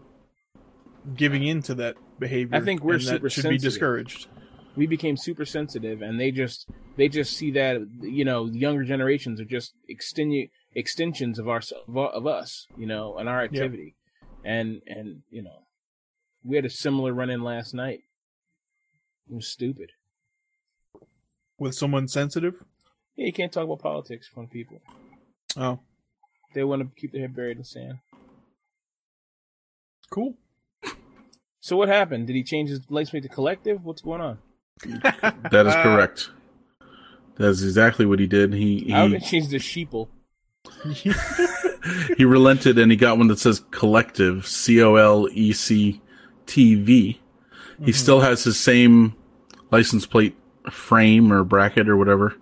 giving into that behavior. I think we're super should be discouraged. we became super sensitive and they just they just see that you know younger generations are just extenu- extensions of our of, us you know and our activity and and you know we had a similar run in last night it was stupid With someone sensitive. yeah you can't talk about politics in front of people Oh, they want to keep their head buried in the sand cool. so what happened did he change his license plate to collective what's going on That is correct. That's exactly what he did. He i would he, changed the sheeple he relented and he got one that says collective C O L E C T V. He mm-hmm. still has his same license plate frame or bracket or whatever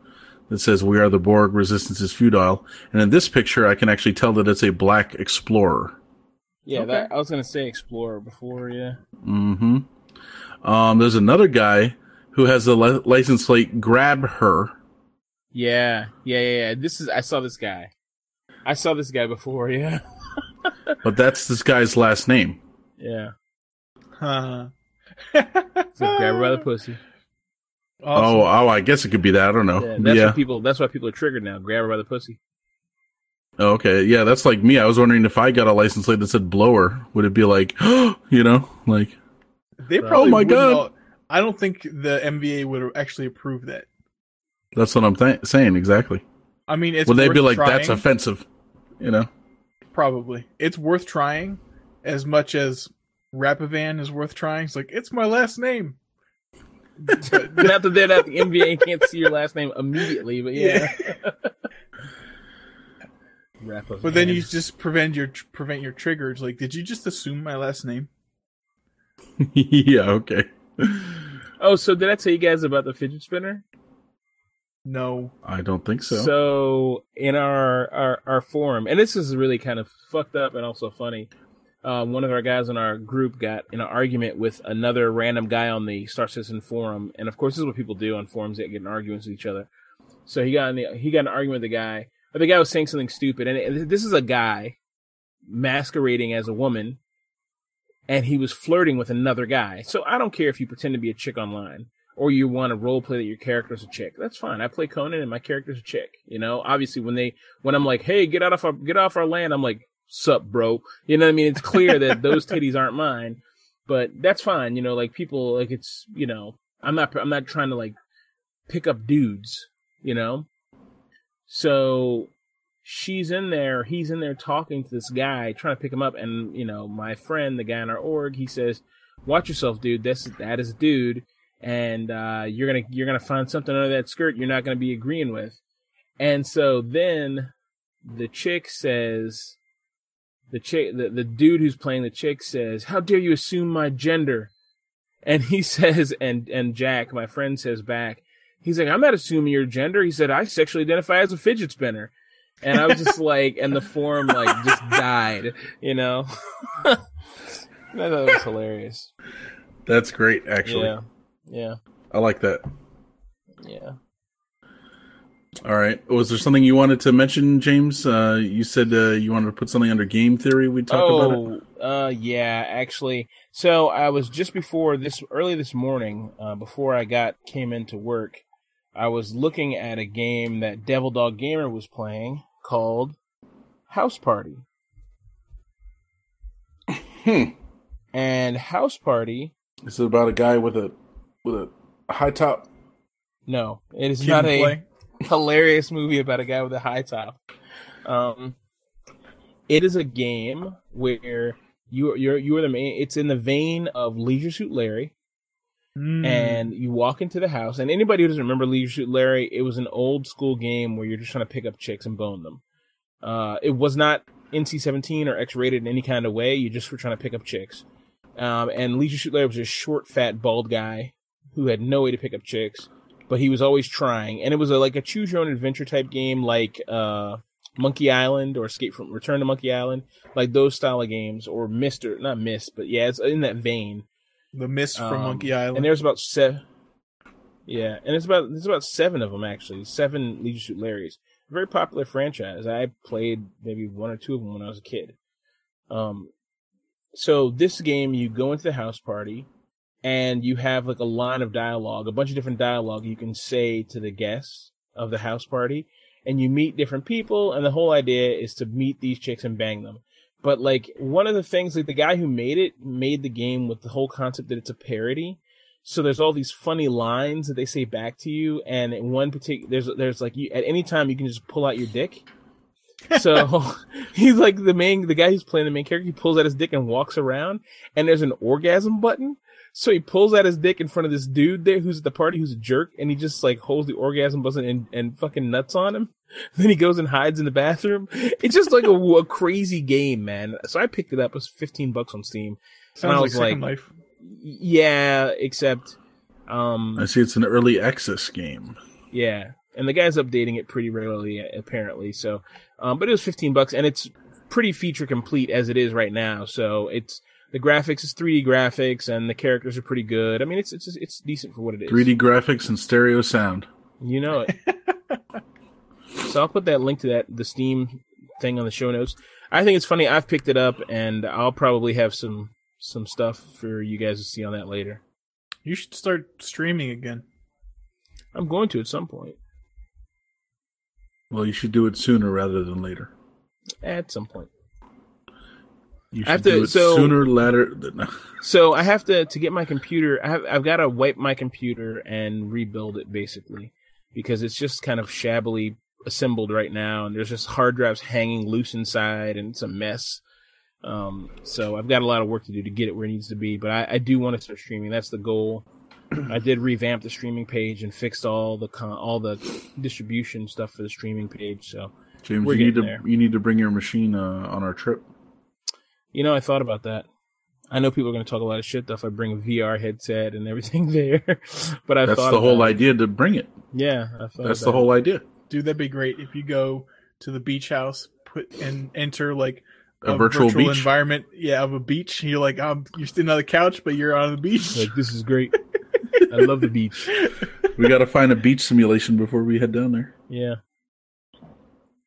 that says "We are the Borg. Resistance is futile." And in this picture, I can actually tell that it's a black Explorer. yeah Okay. that i was gonna say explorer before yeah Mm hmm Um, there's another guy who has a li- license plate "Grab Her." Yeah, yeah, yeah, yeah. This is I saw this guy. I saw this guy before. Yeah, But that's this guy's last name. yeah. Huh. So grab her by the pussy. Awesome. Oh, oh, I guess it could be that. I don't know. Yeah, Yeah. that's what people. That's why people are triggered now. Grab her by the pussy. Oh, okay. Yeah, that's like me. I was wondering if I got a license plate that said blower, would it be like, you know, like, They probably Oh my God. all- I don't think the MVA would actually approve that. that's what I'm th- saying exactly. I mean, it's Would they be like, trying, that's offensive? You know? Probably, it's worth trying as much as Rapivan is worth trying. It's like it's my last name. not that they're not the MVA and can't see your last name immediately, but yeah. Wrap of But then you just prevent your prevent your triggers. Like, did you just assume my last name? yeah, okay. Oh, so did I tell you guys about the fidget spinner? No. I don't think so. So in our, our our forum, and this is really kind of fucked up and also funny. Uh, one of our guys in our group got in an argument with another random guy on the Star Citizen forum, and of course, this is what people do on forums: they get in arguments with each other. So he got in the, he got an argument with the guy, but the guy was saying something stupid, and it, this is a guy masquerading as a woman, and he was flirting with another guy. So I don't care if you pretend to be a chick online or you want to role play that your character's a chick. That's fine. I play Conan and my character's a chick. You know, obviously when they when I'm like, hey, get out of our get off our land, I'm like, sup, bro. You know what I mean? It's clear that those titties aren't mine, but that's fine. You know, like people like it's you know, I'm not I'm not trying to like pick up dudes. You know, so she's in there, he's in there talking to this guy, trying to pick him up, and you know, my friend, the guy in our org, he says, "Watch yourself, dude. That's that is a dude." and uh, you're gonna you're gonna find something under that skirt you're not gonna be agreeing with. And so then the chick says, the chick, the, the dude who's playing the chick says, "How dare you assume my gender?" And he says, and and Jack, my friend, says back, he's like, "I'm not assuming your gender." He said, "I sexually identify as a fidget spinner." And I was just like, and the forum like just died, you know. I thought it was hilarious. That's great, actually. Yeah, yeah, I like that. yeah. All right. Was there something you wanted to mention, James? Uh, you said uh, you wanted to put something under game theory. We talked about it. Oh, uh, yeah, actually. So I was just before this, early this morning, uh, before I got came into work, I was looking at a game that Devil Dog Gamer was playing called House Party. Hmm. And House Party, Is it about a guy with a with a high top? no, it is not a play? Hilarious movie about a guy with a high top. Um, it is a game where you you're you are the main. It's in the vein of Leisure Suit Larry, Mm. and you walk into the house. And anybody who doesn't remember Leisure Suit Larry, it was an old school game where you're just trying to pick up chicks and bone them. Uh, it was not NC-17 or X-rated in any kind of way. You just were trying to pick up chicks. Um, and Leisure Suit Larry was a short, fat, bald guy who had no way to pick up chicks, but he was always trying. And it was a, like a choose your own adventure type game, like uh, Monkey Island or Escape from Return to Monkey Island, like those style of games, or Mister, not Myst, but yeah, it's in that vein. the mist from Um, Monkey Island. And there's about seven. Yeah, and it's about there's about seven of them actually. Seven Leisure Suit Larrys. Very popular franchise. I played maybe one or two of them when I was a kid. Um, so this game, you go into the house party, and you have like a line of dialogue, a bunch of different dialogue you can say to the guests of the house party, and you meet different people, and the whole idea is to meet these chicks and bang them. But like one of the things, like the guy who made it made the game with the whole concept that it's a parody. So there's all these funny lines that they say back to you, and in one particular, there's there's like you at any time you can just pull out your dick. So he's like the main, the guy who's playing the main character. He pulls out his dick and walks around, and there's an orgasm button. So he pulls out his dick in front of this dude there who's at the party who's a jerk, and he just like holds the orgasm button and, and fucking nuts on him. Then he goes and hides in the bathroom. It's just like a, a crazy game, man. So I picked it up. It was 15 bucks on Steam. Sounds I like was Second like- Life. Yeah, except, um, I see it's an early access game. yeah. And the guy's updating it pretty regularly, apparently. So, um, but it was 15 bucks and it's pretty feature complete as it is right now. So it's, the graphics is 3D graphics and the characters are pretty good. I mean, it's, it's, it's decent for what it is. 3D graphics and stereo sound. You know it. so I'll put that link to that, the Steam thing on the show notes. I think it's funny. I've picked it up and I'll probably have some, some stuff for you guys to see on that later. You should start streaming again. I'm going to at some point. Well, you should do it sooner rather than later. At some point. You I have should to- do it so- sooner, later. Than, So I have to to get my computer. I have I've got to wipe my computer and rebuild it basically because it's just kind of shabbily assembled right now, and there's just hard drives hanging loose inside, and it's a mess. Um, so I've got a lot of work to do to get it where it needs to be, but I, I do want to start streaming. That's the goal. I did revamp the streaming page and fixed all the con- all the distribution stuff for the streaming page. So James, you need to there. you need to bring your machine uh, on our trip. You know, I thought about that. I know people are going to talk a lot of shit though if I bring a VR headset and everything there, but I That's thought the whole it. idea to bring it. Yeah, I thought That's about the whole idea. Dude, that'd be great if you go to the beach house, put and enter like A, virtual, beach. environment, yeah, of a beach. You're like, um, you're sitting on the couch, but you're on the beach. Like this is great. I love the beach. we got to find a beach simulation before we head down there. Yeah.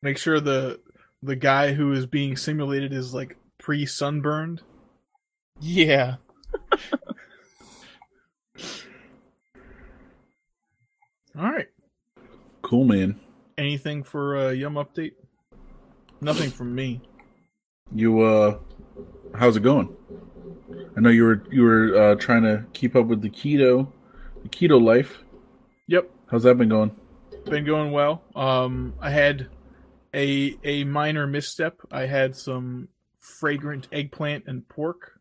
Make sure the the guy who is being simulated is like pre sunburned. Yeah. All right. Cool, man. Anything for uh, Yum update? Nothing from me. You uh, how's it going? I know you were you were uh, trying to keep up with the keto, the keto life. Yep, How's that been going? been going well. Um, I had a a minor misstep. I had some fragrant eggplant and pork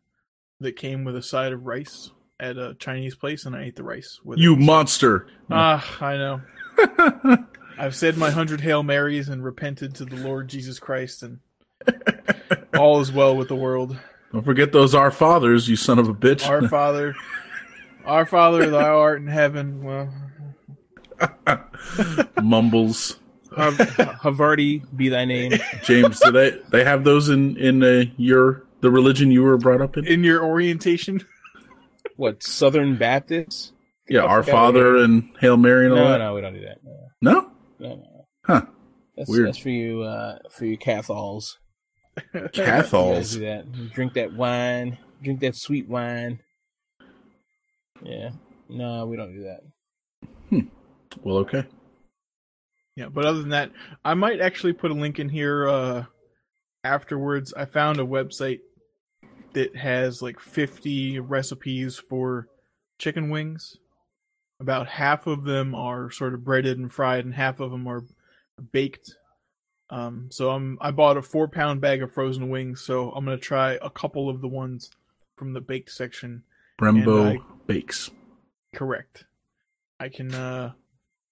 that came with a side of rice at a Chinese place, and I ate the rice with You it. monster! Ah, I know. I've said my hundred Hail Marys and repented to the Lord Jesus Christ, and all is well with the world. Don't forget those our fathers, you son of a bitch. Our Father, our Father, thou art in heaven. Well, Mumbles. Hav- Havarti be thy name. James, do they they have those in in uh, your the religion you were brought up in? in your orientation, What Southern Baptist? yeah, Our forgot Father and Hail Mary and all No, that. no, we don't do that. No, No, no, no. huh? That's, Weird. that's for you, uh, for you Cathals. You guys Cathals. do that. You drink that wine. Drink that sweet wine. Yeah. No, we don't do that. Well, okay. Yeah. But other than that, I might actually put a link in here uh, afterwards. I found a website that has like 50 recipes for chicken wings. About half of them are sort of breaded and fried, and half of them are baked. Um, so I'm I bought a four pound bag of frozen wings. So I'm gonna try a couple of the ones from the baked section. Brembo I- bakes. Correct. I can uh,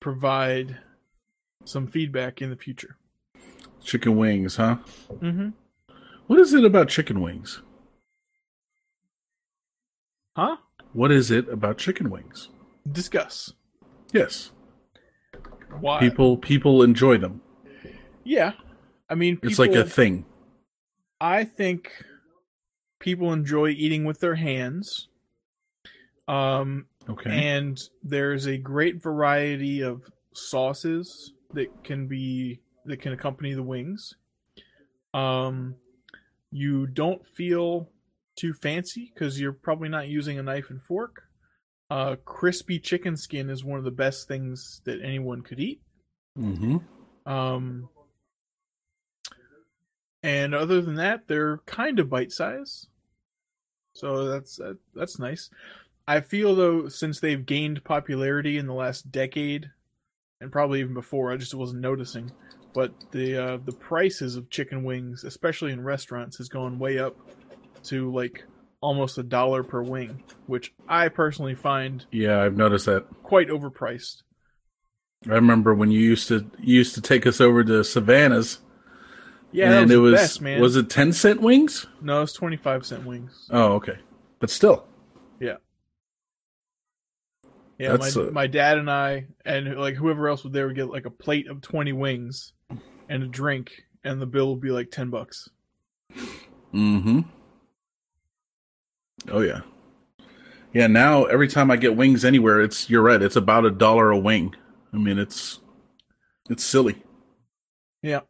provide some feedback in the future. Chicken wings, huh? Mm-hmm. What is it about chicken wings? Huh? What is it about chicken wings? Discuss. Yes, Why? people people enjoy them. Yeah. I mean, people, It's like a thing. I think people enjoy eating with their hands. Um, Okay. and there's a great variety of sauces that can be that can accompany the wings. Um, you don't feel too fancy because you're probably not using a knife and fork. Uh, crispy chicken skin is one of the best things that anyone could eat. mm-hmm. Um, and other than that, they're kind of bite size, so that's that, that's nice. I feel though, since they've gained popularity in the last decade, and probably even before, I just wasn't noticing. But the uh, the prices of chicken wings, especially in restaurants, has gone way up to like almost a dollar per wing, which I personally find Yeah, I've noticed that. quite overpriced. I remember when you used to you used to take us over to Savannah's, Yeah, and was it was best, man. was it ten cent wings? No, it's twenty five cent wings. Oh, okay, but still, Yeah, my, uh, my dad and I and like whoever else was there would get like a plate of twenty wings and a drink, and the bill would be like ten bucks. Mm-hmm. Oh yeah. Yeah, now every time I get wings anywhere, it's you're right, it's about a dollar a wing. I mean it's it's silly. Yeah.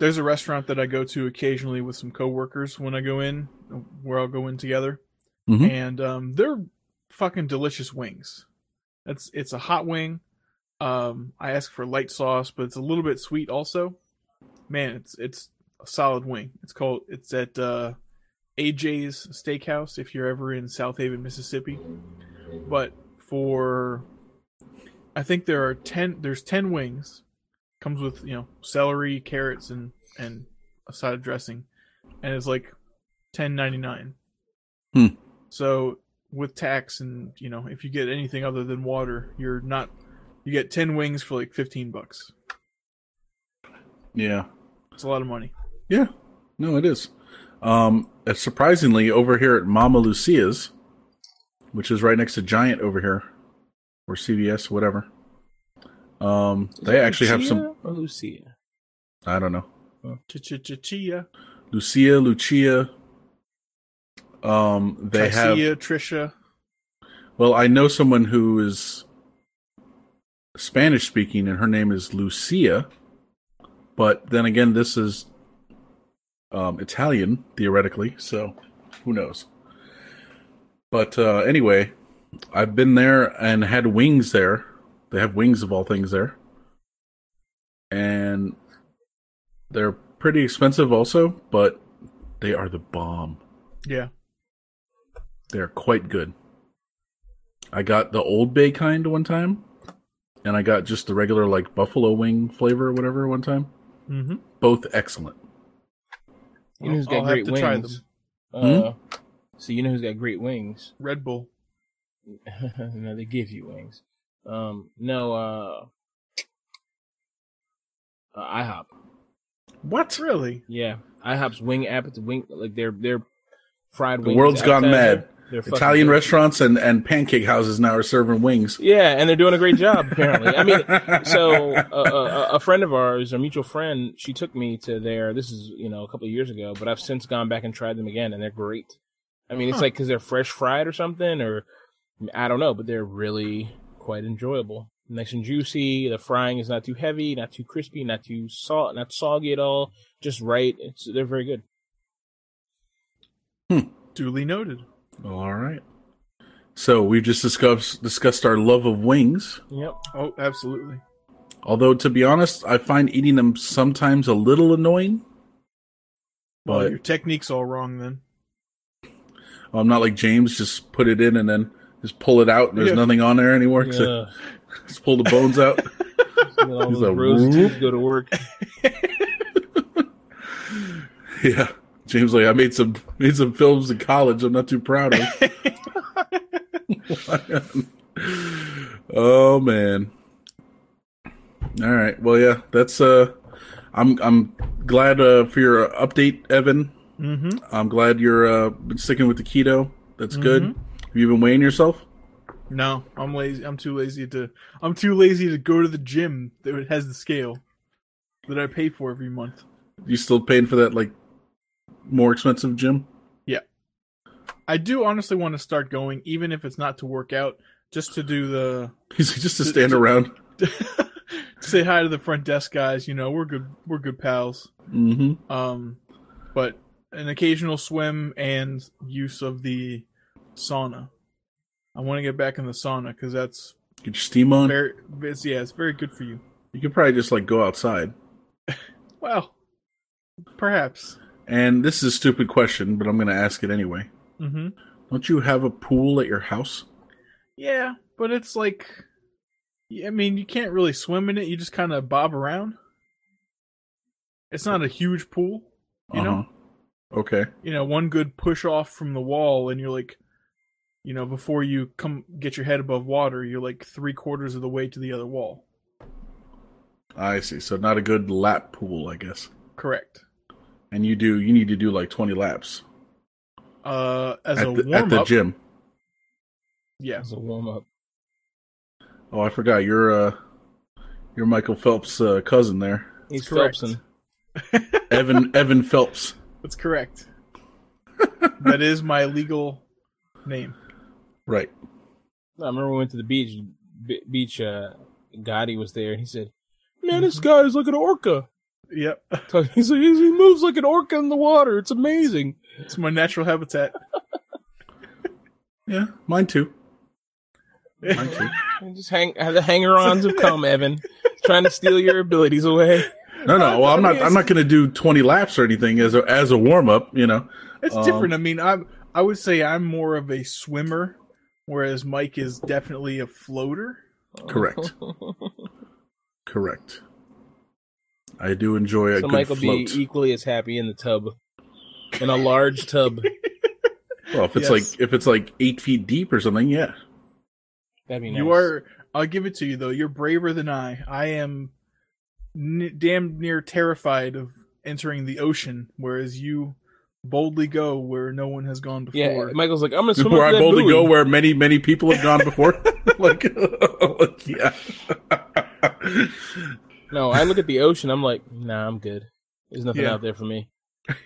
There's a restaurant that I go to occasionally with some coworkers when I go in, where I'll go in together, Mhm. and um, they're fucking delicious wings. It's it's a hot wing. Um, I ask for light sauce, but it's a little bit sweet also. Man, it's it's a solid wing. It's called it's at uh, AJ's Steakhouse if you're ever in Southaven, Mississippi. But for I think there are ten. There's ten wings. Comes with you know celery, carrots, and and a side of dressing, and it's like ten ninety nine. Hmm. So with tax and you know if you get anything other than water, you're not. You get ten wings for like fifteen bucks. Yeah. It's a lot of money. Yeah. No, it is. Um, surprisingly, over here at Mama Lucia's, which is right next to Giant over here, or CVS, whatever. Um, Is they it actually have some. Lucia or Lucia. I don't know. Ch-ch-ch-chia. Lucia, Lucia. Um, they have. Tricia, Trisha. Well, I know someone who is Spanish speaking, and her name is Lucia. But then again, this is um, Italian theoretically, so who knows? But uh, anyway, I've been there and had wings there. They have wings of all things there, and they're pretty expensive also, but they are the bomb. Yeah. They're quite good. I got the Old Bay kind one time, and I got just the regular like buffalo wing flavor or whatever one time. Mm-hmm. Both excellent. You know who's I'll got great to try wings? them. Uh, So you know who's got great wings? Red Bull. no, they give you wings. Um, no, uh, uh, IHOP. What? Really? Yeah, IHOP's wing app. It's wing like they're they're fried The wings. world's gone appetizer. mad. They're Italian good. restaurants and, and pancake houses now are serving wings. Yeah, and they're doing a great job apparently. I mean, so uh, a, a friend of ours, a mutual friend, she took me to there. This is you know a couple of years ago, but I've since gone back and tried them again, and they're great. I mean, it's Huh. like because they're fresh fried or something, or I don't know, but they're really quite enjoyable. Nice and juicy. The frying is not too heavy, not too crispy, not too salt, not soggy at all. Just right. It's they're very good. Duly noted. All right. So we've just discussed discussed our love of wings. Yep. Oh, absolutely. Although to be honest, I find eating them sometimes a little annoying. Well, your technique's all wrong then. I'm not like James, just put it in and then just pull it out and there's Yeah. nothing on there anymore. So Yeah. just pull the bones out. all He's those a rose whoop. go to work. yeah. James like I made some made some films in college I'm not too proud of. oh man. All right. Well yeah, that's uh I'm I'm glad uh for your update, Evan. Mm-hmm. I'm glad you're uh been sticking with the keto. That's good. Have you been weighing yourself? No, I'm lazy. I'm too lazy to. I'm too lazy to go to the gym that has the scale that I pay for every month. You still paying for that like more expensive gym? Yeah, I do honestly want to start going, even if it's not to work out, just to do the just to stand around. say hi to the front desk guys. You know, we're good. We're good pals. Mm-hmm. Um, but an occasional swim and use of the sauna. I want to get back in the sauna because that's Get your steam on. very. It's, yeah, it's very good for you. You could probably just like go outside. Well, perhaps. And this is a stupid question, but I'm going to ask it anyway. Mm-hmm. Don't you have a pool at your house? Yeah, but it's like, I mean, you can't really swim in it. You just kind of bob around. It's not a huge pool, you know. Uh-huh. Okay. You know, one good push off from the wall, and you're like, you know, before you come get your head above water, you're like three quarters of the way to the other wall. I see. So not a good lap pool, I guess. Correct. And you do you need to do like 20 laps Uh, as a at the, warm at the gym. yeah. As a warm up. Oh, I forgot. You're uh you're Michael Phelps' uh, cousin there. He's correct. Phelpson. Evan Evan Phelps. That's correct. that is my legal name. Right. I remember we went to the beach. B- beach. Uh, Gotti was there, and he said, "Man, this guy is like an orca. Yep, He's like, he moves like an orca in the water. It's amazing." it's my natural habitat. Yeah, mine too. Mine too. And Just hang. The hanger-ons have come, Evan, trying to steal your abilities away. No, no. Well, I'm not. I'm not going to do 20 laps or anything as a as a warm up. You know. It's Um, different. I mean, I'm I would say I'm more of a swimmer, whereas Mike is definitely a floater. Correct. Correct. I do enjoy a so good Mike will float. be equally as happy in the tub, in a large tub. Well, if it's Yes. like if it's like eight feet deep or something, yeah. That'd be nice. You are. I'll give it to you though. You're braver than I. I am n- damn near terrified of entering the ocean, whereas you boldly go where no one has gone before. Yeah, before. Michael's like, I'm gonna swim Where up I that boldly buoy. go where many many people have gone before. like, like, yeah. No, I look at the ocean. I'm like, nah, I'm good. There's nothing Yeah. out there for me.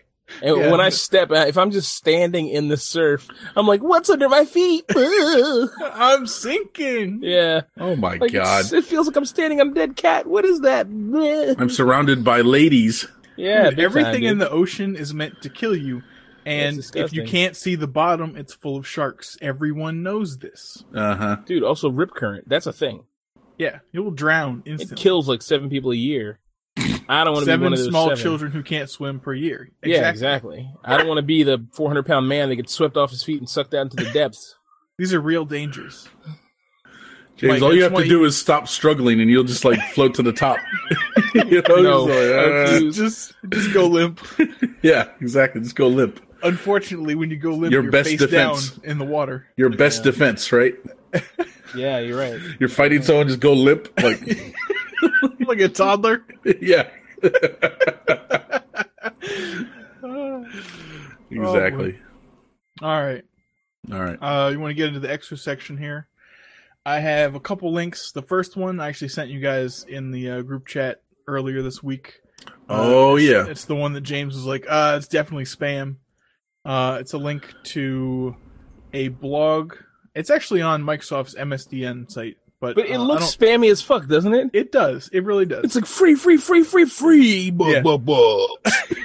And Yeah. when I step out, if I'm just standing in the surf, I'm like, what's under my feet? I'm sinking. yeah, oh my like god. it feels like I'm standing on a dead cat. What is that? I'm surrounded by ladies. yeah, Dude, everything time, in the ocean is meant to kill you. And if you can't see the bottom, it's full of sharks. Everyone knows this. Uh huh. dude. Also, rip current. That's a thing. Yeah, you'll drown It kills like seven people a year. I don't want to be one of those small seven. children who can't swim per year. Yeah, exactly. I don't want to be the 400 pound man that gets swept off his feet and sucked out into the depths. These are real dangers. James, Mike, all you have to want do you- is stop struggling, and you'll just like float to the top. you know, No, just like, uh. Just, just go limp. yeah, exactly. Just go limp. Unfortunately, when you go limp, Your you're best face defense. down in the water. Your best defense, right? Yeah, you're right. You're fighting someone, just go limp. Like, like a toddler. yeah, Uh, exactly. all right. All right. Uh, you want to get into the extra section here? I have a couple links. The first one I actually sent you guys in the uh, group chat earlier this week. Uh, Oh, it's- yeah. it's the one that James was like, uh, it's definitely spam. Uh, it's a link to a blog. It's actually on Microsoft's MSDN site, but But it uh, looks spammy as fuck, doesn't it? It does. It really does. It's like free, free, free, free, free. Buh, Yeah. buh, buh.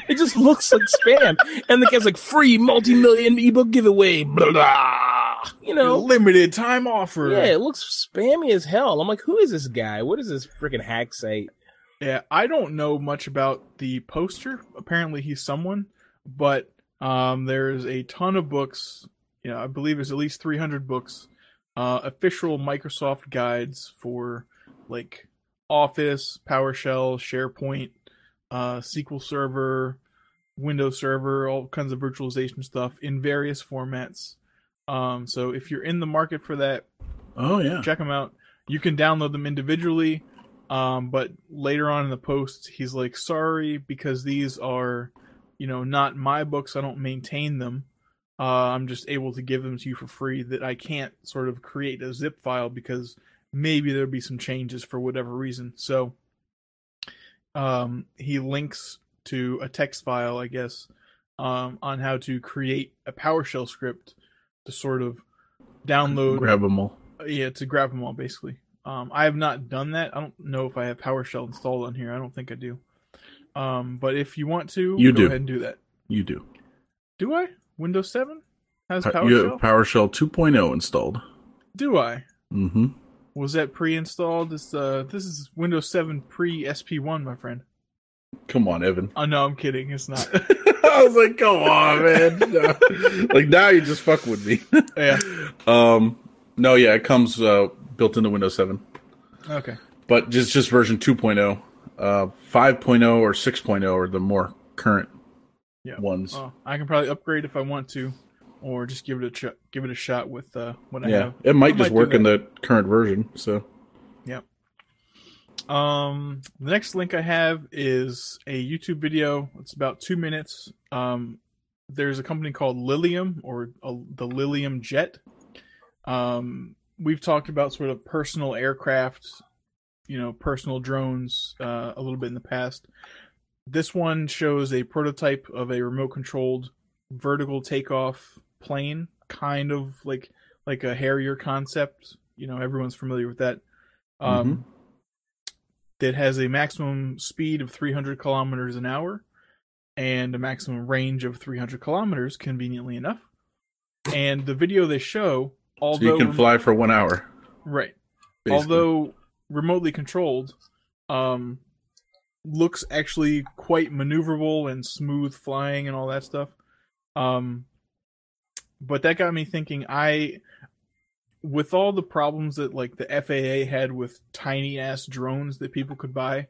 it just looks like spam. And the guy's like free multi-million ebook giveaway. Blah, blah. You know? limited time offer. Yeah, it looks spammy as hell. I'm like, who is this guy? What is this freaking hack site? Yeah, I don't know much about the poster. Apparently, he's someone, but um, there's a ton of books. You know, I believe there's at least 300 books, uh, official Microsoft guides for like Office, PowerShell, SharePoint, uh, SQL Server, Windows Server, all kinds of virtualization stuff in various formats. Um, so if you're in the market for that, Oh yeah. check them out. You can download them individually, um, but later on in the post, he's like, "Sorry, because these are, you know, not my books. I don't maintain them. Uh, I'm just able to give them to you for free. That I can't sort of create a zip file because maybe there'll be some changes for whatever reason." So, um, he links to a text file, I guess, um, on how to create a PowerShell script to sort of download Grab them all. yeah, to grab them all basically. Um, I have not done that. I don't know if I have PowerShell installed on here. I don't think I do. Um, but if you want to, You go do. ahead and do that. You do. Do I? Windows Seven has Uh, PowerShell. You have PowerShell 2.0 installed. do I? Mm-hmm. Was that pre-installed? This uh, this is Windows Seven pre SP1, my friend. Come on, Evan. Oh no, I'm kidding. It's not. I was like, come on, man. No. like now you just fuck with me. yeah. Um, no, yeah, it comes uh, built into Windows 7, Okay. but just just version 2.0. Uh, 5.0 or 6.0 are the more current Yeah. ones. Oh, I can probably upgrade if I want to, or just give it a ch- give it a shot with uh, what I yeah, have. it might I just might work in the current version. So yeah. Um, the next link I have is a YouTube video. It's about two minutes. Um, there's a company called Lilium or uh, the Lilium Jet. Um, we've talked about sort of personal aircraft, you know, personal drones uh, a little bit in the past. This one shows a prototype of a remote controlled vertical takeoff plane, kind of like like a Harrier concept. You know, everyone's familiar with that. Um, that has a maximum speed of 300 kilometers an hour and a maximum range of 300 kilometers, conveniently enough. And the video they show, so although you can fly for one hour. right, basically. although remotely controlled, um, looks actually quite maneuverable and smooth flying and all that stuff. Um, but that got me thinking. I, with all the problems that like the FAA had with tiny ass drones that people could buy,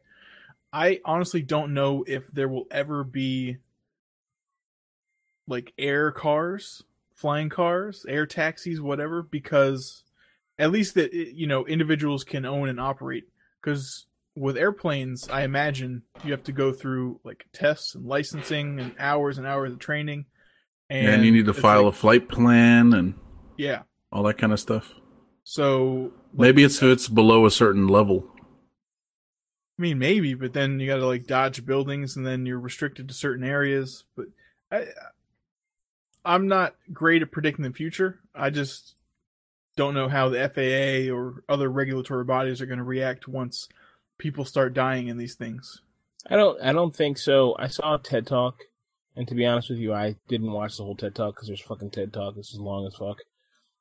I honestly don't know if there will ever be like air cars flying cars, air taxis, whatever, because at least that you know individuals can own and operate. Because with airplanes, I imagine you have to go through like tests and licensing and hours and hours of training. And, and you need to file like- a flight plan and yeah. all that kind of stuff. So like, Maybe it's if it's below a certain level. I mean, maybe, but then you got to like dodge buildings, and then you're restricted to certain areas. But I, I'm not great at predicting the future. I just don't know how the FAA or other regulatory bodies are going to react once people start dying in these things. I don't. I don't think so. I saw a TED talk, and to be honest with you, I didn't watch the whole TED talk because there's fucking TED talk. This is long as fuck.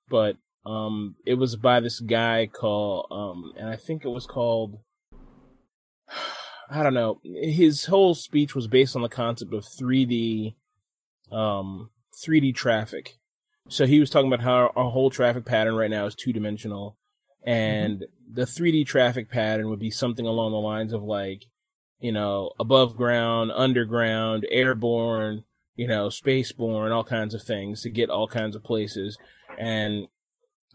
But um, it was by this guy called um, and I think it was called. I don't know. His whole speech was based on the concept of 3D, um, 3D traffic. So he was talking about how our whole traffic pattern right now is two dimensional, and the 3D traffic pattern would be something along the lines of like, you know, above ground, underground, airborne, you know, spaceborne, all kinds of things to get all kinds of places. And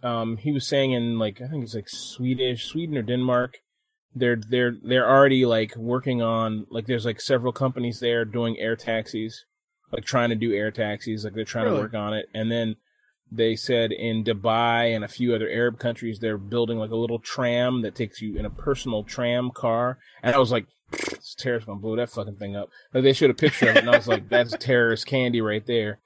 um, he was saying in like I think it's like Swedish, Sweden or Denmark, they're they're they're already like working on like there's like several companies there doing air taxis, like trying to do air taxis, like they're trying Really? to work on it. And then they said in Dubai and a few other Arab countries they're building like a little tram that takes you in a personal tram car. And I was like, this terrorist gonna blow that fucking thing up. Like they showed a picture of it and I was like, that's terrorist candy right there.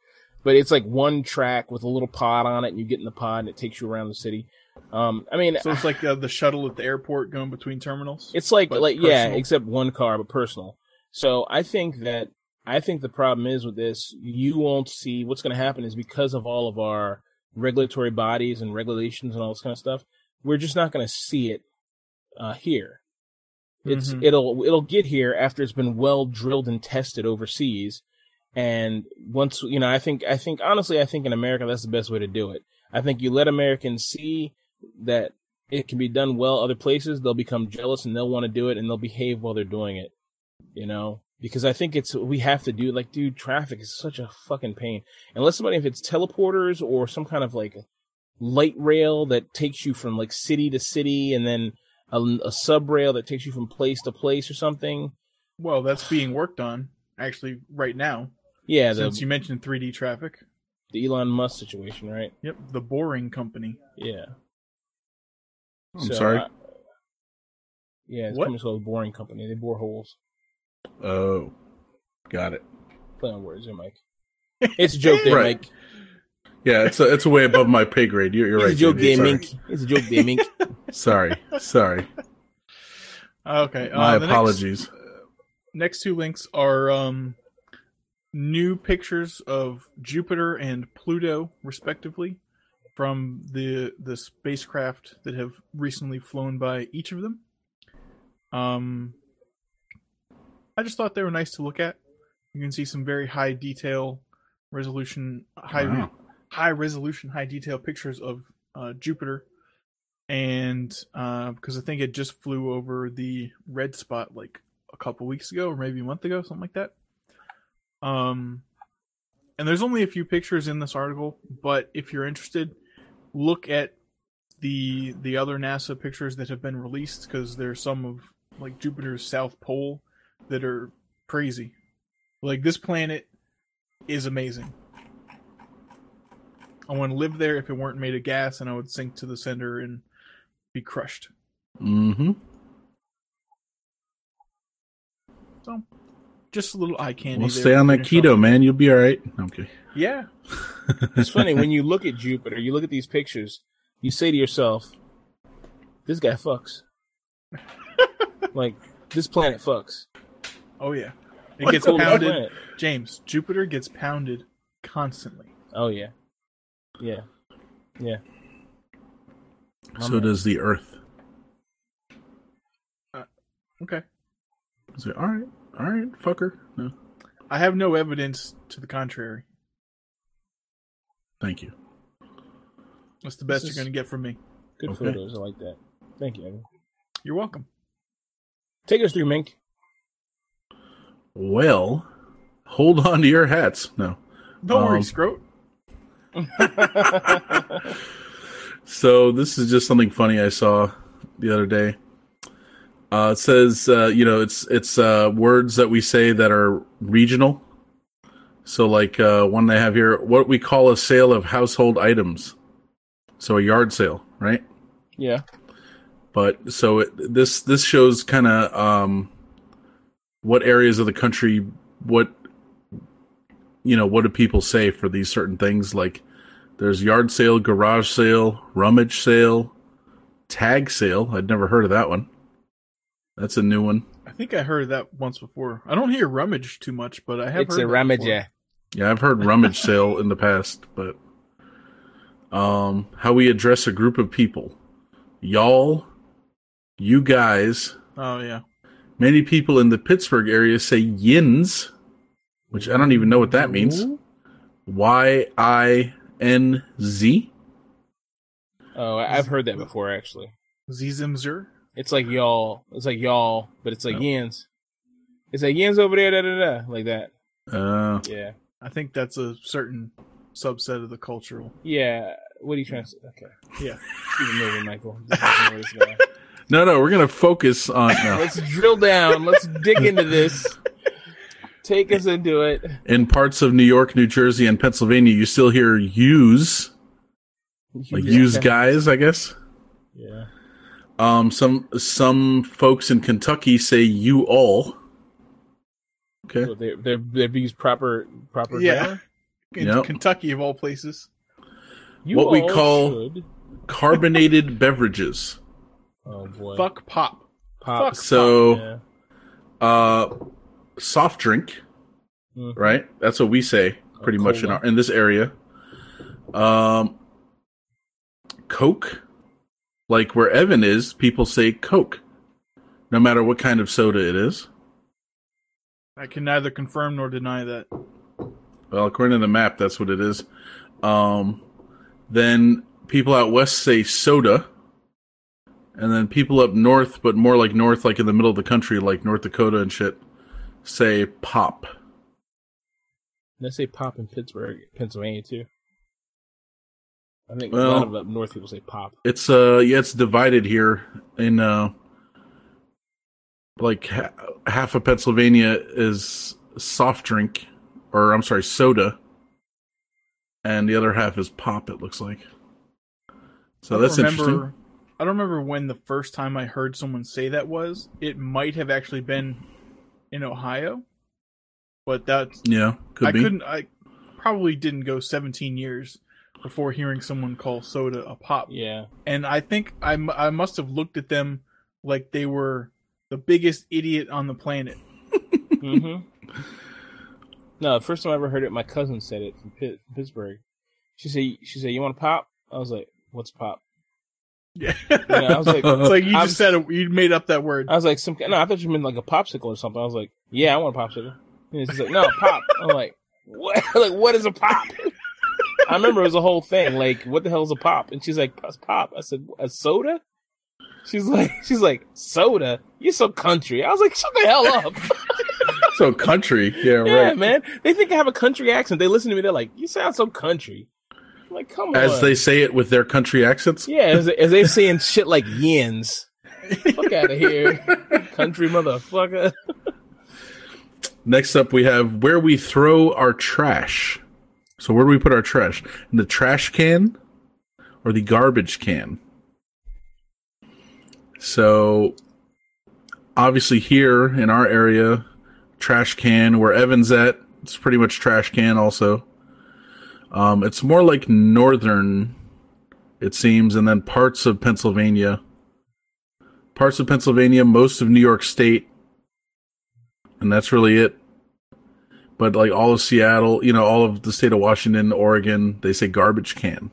But it's like one track with a little pod on it, and you get in the pod, and it takes you around the city. Um, I mean, So it's like uh, the shuttle at the airport going between terminals. it's like but like yeah, except one car, but personal. So I think that I think the problem is with this, you won't see what's going to happen is because of all of our regulatory bodies and regulations and all this kind of stuff, we're just not going to see it uh, here. It's Mhm. it'll it'll get here after it's been well drilled and tested overseas, and once you know, I think I think honestly, I think in America that's the best way to do it. I think you let Americans see that it can be done well other places, they'll become jealous and they'll want to do it and they'll behave while they're doing it. You know? Because I think it's we have to do like dude, traffic is such a fucking pain. Unless somebody if it's teleporters or some kind of like light rail that takes you from like city to city and then a, a sub rail that takes you from place to place or something. Well, that's being worked on actually right now. Yeah, the, since you mentioned 3D traffic. the Elon Musk situation, right? Yep, the Boring Company. Yeah. I'm So, sorry. I- yeah, it's What? company's called the Boring Company. They bore holes. Oh, got it. Play on words there, Mike. It's a joke there, Right. Mike. Yeah, it's a, it's a way above my pay grade. You're, you're It's right. a joke Jamie. there. Mink. It's a joke there, Mink. Sorry, sorry. Okay, uh, My the next- apologies. next two links are um, new pictures of Jupiter and Pluto, respectively, from the the spacecraft that have recently flown by each of them. Um, I just thought they were nice to look at. You can see some very high detail resolution, high Wow. high resolution, high detail pictures of uh, Jupiter, and uh, because I think it just flew over the red spot like a couple weeks ago, or maybe a month ago, something like that. Um, and there's only a few pictures in this article, but if you're interested, look at the the other NASA pictures that have been released because there's some of like Jupiter's south pole that are crazy. Like this planet is amazing. I want to live there if it weren't made of gas, and I would sink to the center and be crushed. Mm-hmm. So, just a little eye candy. Well, there stay on that keto, off. man. You'll be all right. Okay. Yeah, It's funny when you look at Jupiter, you look at these pictures, you say to yourself, "This guy fucks." like this planet fucks. Oh yeah. It It's gets pounded. planet. James, Jupiter gets pounded constantly. Oh yeah, yeah, yeah. So does the Earth. Uh, okay. Say, all right, all right, fucker. No, I have no evidence to the contrary. thank you. That's the best This is- you're going to get from me. Good Okay. photos. I like that. Thank you. Evan. You're welcome. Take us through, Mink. Well, hold on to your hats. No. Don't worry, Um, Scroat. So this is just something funny I saw the other day. Uh, it says, uh, you know, it's it's uh, words that we say that are regional. So, like uh, one they have here, what we call a sale of household items. So a yard sale, right? yeah. But so it, this this shows kind of um, what areas of the country, what you know, what do people say for these certain things? Like there's yard sale, garage sale, rummage sale, tag sale. I'd never heard of that one. That's a new one. I think I heard that once before. I don't hear rummage too much, but I have It's heard a rummage ramage. before. Yeah, I've heard rummage sale in the past, but um, how we address a group of people, y'all, you guys. Oh yeah. Many people in the Pittsburgh area say yins, which I don't even know what that means. Y I N Z. Oh, I- I've heard that before actually. Zizimzer. It's like y'all. It's like y'all, but it's like Oh. yins. It's like yins over there, da da da, like that. Uh, Yeah, I think that's a certain subset of the cultural. yeah. What are you trying to say? Okay, Yeah. keep it moving, Michael. Just ignore this guy. no, no, we're gonna focus on no. Let's drill down. Let's dig into this. Take us into it. in parts of New York, New Jersey, and Pennsylvania. You still hear use like use guys, I guess. Yeah. Um, some some folks in Kentucky say you all. Okay. So they they they use proper proper Yeah. grammar? In Yep. Kentucky of all places. You What we call- should- Carbonated beverages. Oh boy Fuck pop. pop. fuck. So, Yeah. uh, soft drink, Mhm. right? That's what we say pretty much in our in this area. Um, Coke, like where Evan is, people say Coke, no matter what kind of soda it is. I can neither confirm nor deny that. Well, according to the map, that's what it is. Um, then people out west say soda, and then people up north, but more like north, like in the middle of the country, like North Dakota and shit, say pop. They say pop in Pittsburgh, Pennsylvania too. I think a lot of up north people say pop. It's uh, yeah, it's divided here in uh, like ha- half of Pennsylvania is soft drink, or I'm sorry, soda, and the other half is pop. It looks like. So that's remember, interesting. I don't remember when the first time I heard someone say that was. It might have actually been in Ohio, but that's Yeah, could I be. couldn't. I probably didn't go 17 years before hearing someone call soda a pop. Yeah. And I think I, I must have looked at them like they were the biggest idiot on the planet. mm-hmm. No, the first time I ever heard it, my cousin said it from, Pitt, from Pittsburgh. She said, "She said you want to pop?" I was like, "What's pop?" Yeah, I was like- it's like you I'm- just said it, you made up that word. I was like, "Some no." I thought you meant like a popsicle or something. I was like, "Yeah, I want a popsicle." And she's like, "No, pop." I'm like, "What? like, what is a pop?" I remember it was a whole thing. Like, what the hell is a pop? And she's like, "What's pop?" I said, "A soda." She's like, she's like, soda. You're so country. I was like, shut the hell up. so country, yeah, yeah, right. man. They think I have a country accent. They listen to me. They're like, you sound so country. Like, come As on. they say it with their country accents. yeah, as, as they saying shit like yens. Fuck out of here, country motherfucker. Next up, we have where we throw our trash. So where do we put our trash? In the trash can or the garbage can? So obviously here in our area, trash can where Evan's at, it's pretty much trash can also. Um, it's more like northern, it seems, and then parts of Pennsylvania. Parts of Pennsylvania, most of New York State, and that's really it. But like all of Seattle, you know, all of the state of Washington, Oregon, they say garbage can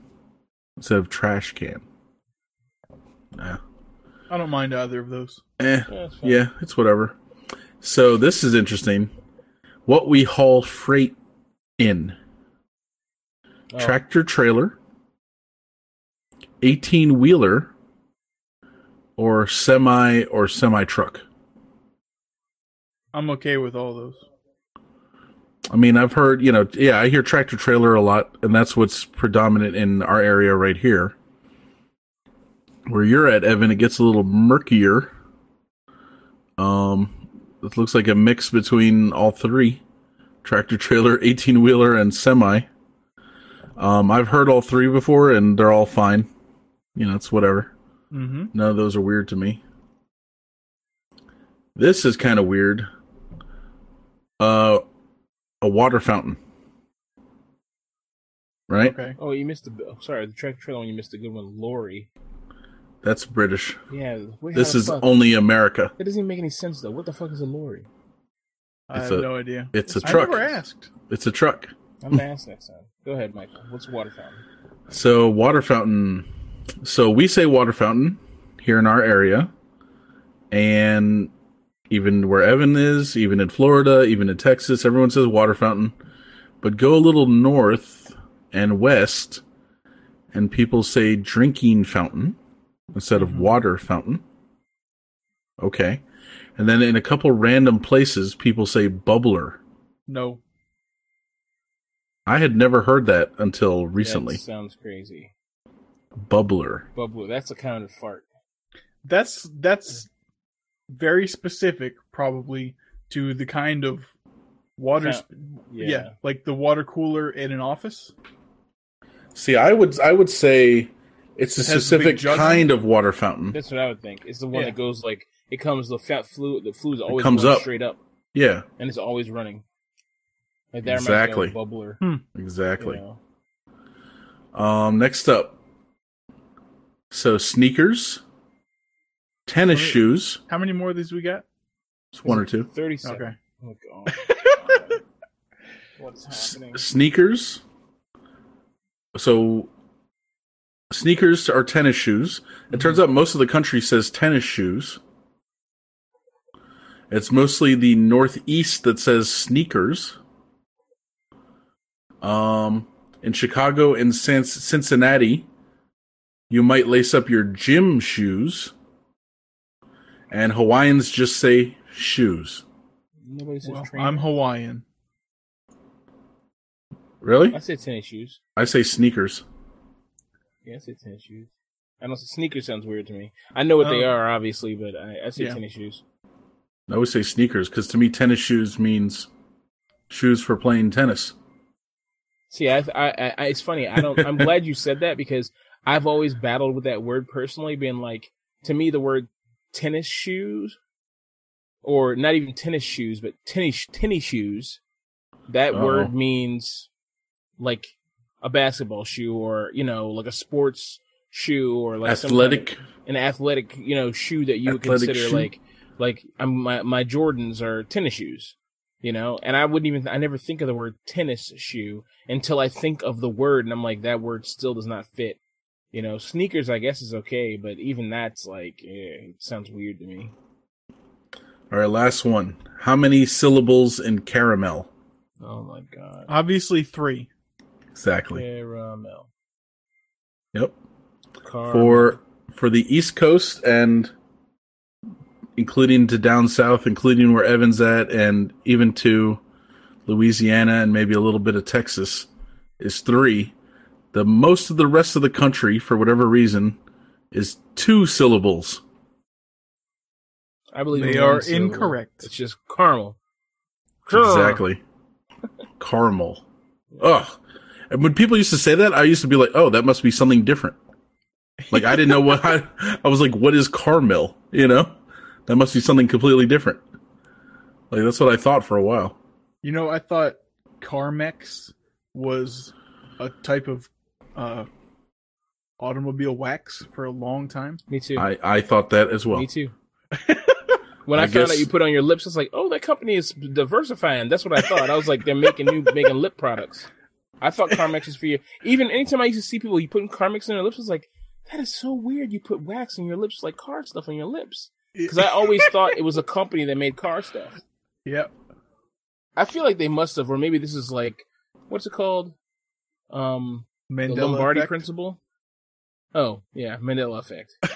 instead of trash can. Yeah. I don't mind either of those. Eh, Yeah, it's yeah, it's whatever. So this is interesting. What we haul freight in Oh, tractor trailer, 18 wheeler, or semi or semi truck. I'm okay with all those. I mean, I've heard, you know, yeah, I hear tractor trailer a lot, and that's what's predominant in our area right here. Where you're at, Evan, it gets a little murkier. Um, it looks like a mix between all three tractor trailer, 18 wheeler, and semi. Um, I've heard all three before, and they're all fine. You know, it's whatever. Mm-hmm. None of those are weird to me. This is kind of weird. Uh, a water fountain. Right? Okay. Oh, you missed the. Oh, sorry, the tractor trailer one. You missed a good one. lorry. That's British. Yeah. wait, This is fuck? only America. That doesn't even make any sense though. What the fuck is a lorry? I It's have a- no idea. It's a I truck. never asked. It's a truck. I'm gonna ask next time. Go ahead, Michael. What's a water fountain? So water fountain. So we say water fountain here in our area, and even where Evan is, even in Florida, even in Texas, everyone says water fountain. But go a little north and west, and people say drinking fountain instead of mm-hmm. water fountain. Okay, and then in a couple random places, people say bubbler. No. I had never heard that until recently. That sounds crazy. Bubbler. Bubbler. That's a kind of fart. That's that's very specific, probably to the kind of water. Sp- Yeah. yeah. like the water cooler in an office. See, I would I would say it's a It has a specific kind of water fountain. That's what I would think. It's the one Yeah. that goes like it comes the fat fluid. The fluid's always comes up. straight up, Yeah, and it's always running. Like that Exactly. reminds me of bubbler. exactly. You know? Um, next up, so sneakers, tennis Wait. shoes. How many more of these we got? It's one or two. Thirty-seven. Okay. Oh, God. What's S- happening? sneakers. So, sneakers are tennis shoes. It turns out most of the country says tennis shoes. It's mostly the Northeast that says sneakers. Um, in Chicago and Cincinnati, you might lace up your gym shoes. And Hawaiians just say shoes. Nobody says Well, train. I'm Hawaiian. Really? I say tennis shoes. I say sneakers. Yeah, I say tennis shoes. I don't. Sneakers sounds weird to me. I know what they Oh. are, obviously, but I, I say Yeah. tennis shoes. I always say sneakers because to me, tennis shoes means shoes for playing tennis. See, I, I, I, it's funny. I don't. I'm glad you said that because I've always battled with that word personally, being like, to me, the word tennis shoes, or not even tennis shoes, but tennis tennis shoes. That Uh-oh. word means like a basketball shoe, or you know, like a sports shoe, or like some kind of- Athletic. an athletic, you know, shoe that you would consider shoe. like like I'm, my my Jordans are tennis shoes, you know, and I wouldn't even I never think of the word tennis shoe until I think of the word, and I'm like that word still does not fit. You know, sneakers I guess is okay, but even that's like eh, it sounds weird to me. All right, last one. How many syllables in caramel? Oh my god, Obviously three. Exactly. caramel. Yep. Car- For for the East Coast and including to down south, including where Evan's at, and even to Louisiana and maybe a little bit of Texas, is three. The most of the rest of the country, for whatever reason, is two syllables. I believe They are syllable. incorrect. It's just caramel. Caramel. Exactly. Caramel. Ugh. And when people used to say that, I used to be like, "Oh, that must be something different." Like I didn't know what I, I was like. What is caramel? You know, that must be something completely different. Like that's what I thought for a while. You know, I thought Carmex was a type of uh, automobile wax for a long time. Me too. I I thought that as well. Me too. when I, I found out you put on your lips, it's like, oh, that company is diversifying. That's what I thought. I was like, they're making new, making lip products. I thought Carmex was for you. Even anytime I used to see people, you putting Carmex in their lips, I was like, that is so weird. You put wax in your lips, like car stuff on your lips. Because I always thought it was a company that made car stuff. Yep. I feel like they must have, or maybe this is like, what's it called? Um, the Lombardi effect. principle. Oh yeah, Mandela effect.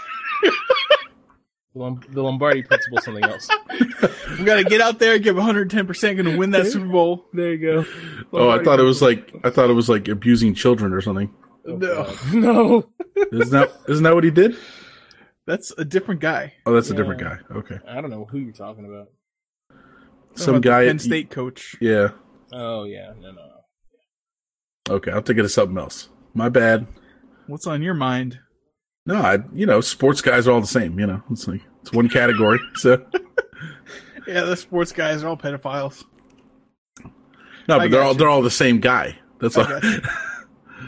The, the Lombardi principle, something else. We got to get out there, give 110. percent Going to win that Super Bowl. There you go. Oh, I thought it was like I thought it was like abusing children or something. Oh, No. No. Isn't that isn't that what he did? That's a different guy. Oh, that's a different guy. Okay, I don't know who you're talking about. some About the guy. Penn State coach. Yeah. Oh yeah, no, no. Okay, I'll take it as something else. My bad. What's on your mind? No, I you know sports guys are all the same. You know, it's like it's one category. So Yeah, the sports guys are all pedophiles. no, I but they're all you. they're all the same guy. That's I all.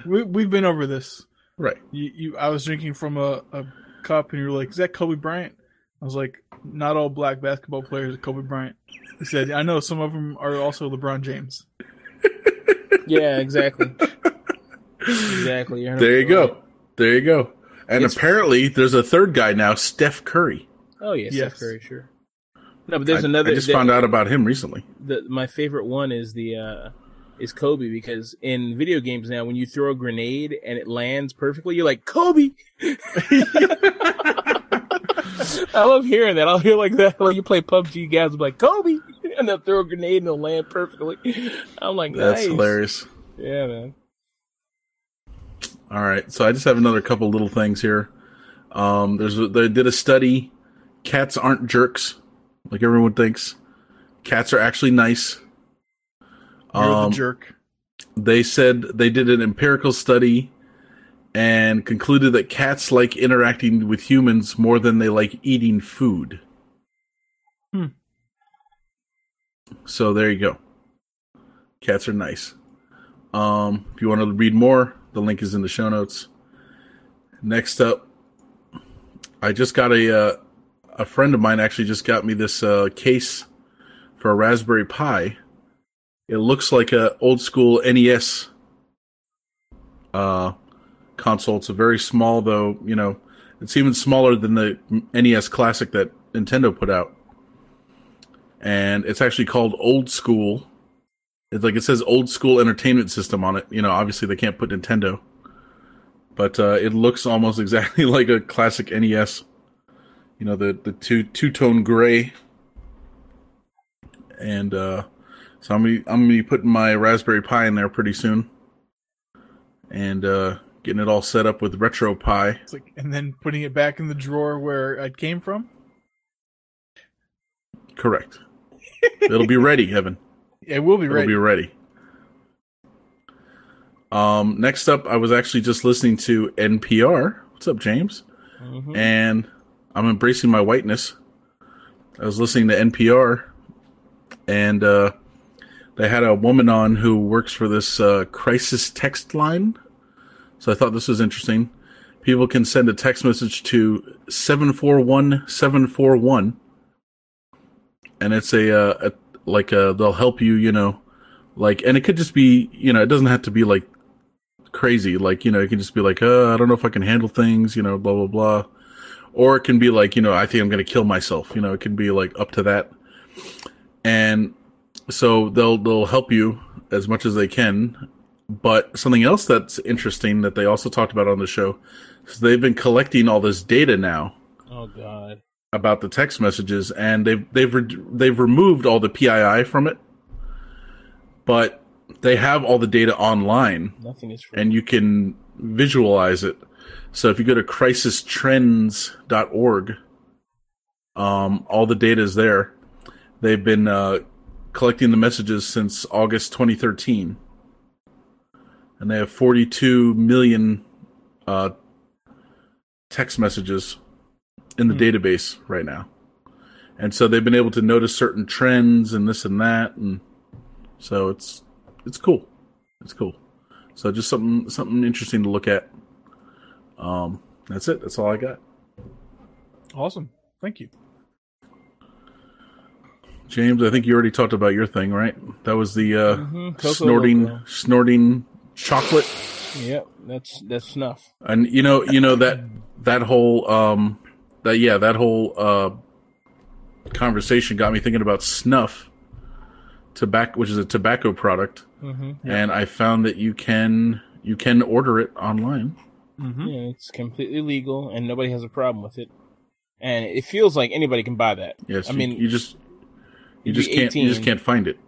We, we've been over this. right. You, you, I was drinking from a, a cup, and you were like, "Is that Kobe Bryant?" I was like, "Not all black basketball players are Kobe Bryant." He said, "I know some of them are also LeBron James." Yeah, exactly. exactly. You're There you go. right. There you go. And It's- apparently, there's a third guy now, Steph Curry. Oh yeah, Yes. Steph Curry, sure. No, but there's I, another. I just the- found out about him recently. the my favorite one is the uh is Kobe because in video games now when you throw a grenade and it lands perfectly, you're like Kobe. I love hearing that. I'll hear like that when you play PUBG. Guys will be like Kobe, and they'll throw a grenade and it'll land perfectly. I'm like, That's nice. hilarious. Yeah, man. All right, so I just have another couple little things here. Um, there's a, they did a study. Cats aren't jerks, like everyone thinks. Cats are actually nice. You're Um, the jerk. they said they did an empirical study and concluded that cats like interacting with humans more than they like eating food. Hmm. So there you go. Cats are nice. Um, if you want to read more, the link is in the show notes. Next up, I just got a uh, a friend of mine actually just got me this uh, case for a Raspberry Pi. It looks like a old school NES uh, console. It's a very small, though. You know, it's even smaller than the NES Classic that Nintendo put out, and it's actually called Old School. It's like it says Old School Entertainment System on it. You know, obviously they can't put Nintendo, but uh, it looks almost exactly like a classic NES. You know, the the two two tone gray, and uh, so I'm gonna, I'm gonna be putting my Raspberry Pi in there pretty soon, and uh, getting it all set up with RetroPie. It's like, and then putting it back in the drawer where it came from. Correct. It'll be ready, Evan. It will be ready. It'll be ready. Um, next up, I was actually just listening to NPR. What's up, James? Mhm. And I'm embracing my whiteness. I was listening to NPR, and uh, they had a woman on who works for this uh, crisis text line. So I thought this was interesting. People can send a text message to 741741 and it's a, uh, a like a, they'll help you, you know, like and it could just be, you know, it doesn't have to be like crazy, like, you know, it can just be like, uh, I don't know if I can handle things, you know, blah blah blah. Or it can be like, you know, I think I'm going to kill myself, you know, it can be like up to that. And so they'll they'll help you as much as they can. But something else that's interesting that they also talked about on the show is they've been collecting all this data now Oh God. about the text messages, and they've they've re- they've removed all the PII from it, but they have all the data online, Nothing is free. and you can visualize it. So if you go to crisistrends.org, um, all the data is there. They've been uh, collecting the messages since August 2013, and they have 42 million uh, text messages in the database right now. And so they've been able to notice certain trends and this and that, and so it's it's cool. It's cool. So just something something interesting to look at. Um, that's it. That's all I got. Awesome. Thank you. James, I think you already talked about your thing, right? That was the uh, Mhm, snorting Loco. snorting chocolate. Yep, that's that's snuff. And you know, you know that that whole um that yeah, that whole uh conversation got me thinking about snuff tobacco which is a tobacco product. hmm And I found that you can you can order it online. Mm-hmm. Yeah, it's completely legal and nobody has a problem with it. and it feels like anybody can buy that. Yes, I you- mean, you just you just can't you just can't find it.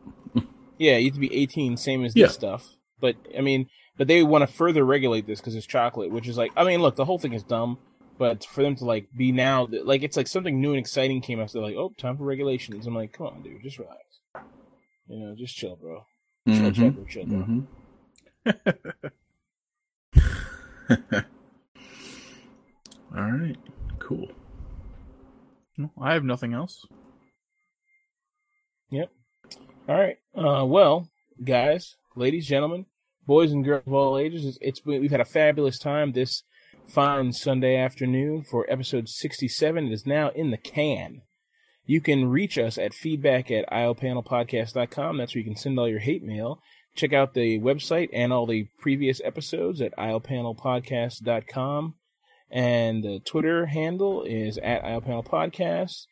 Yeah, you have to be 18, same as Yeah. this stuff. But I mean, but they want to further regulate this because it's chocolate, which is like, I mean, look, the whole thing is dumb. But for them to like be now, like it's like something new and exciting came out. So they're like, oh, time for regulations. I'm like, come on, dude, just relax. You know, just chill, bro. Chill, chill, Mhm. bro, chill, bro. Mhm. All right, cool. No, I have nothing else. All right. Uh, well, guys, ladies, gentlemen, boys and girls of all ages, it's, it's been, we've had a fabulous time this fine Sunday afternoon for episode 67. It is now in the can. You can reach us at feedback at iopanelpodcast.com. That's where you can send all your hate mail. Check out the website and all the previous episodes at iopanelpodcast.com. And the Twitter handle is at iopanelpodcast.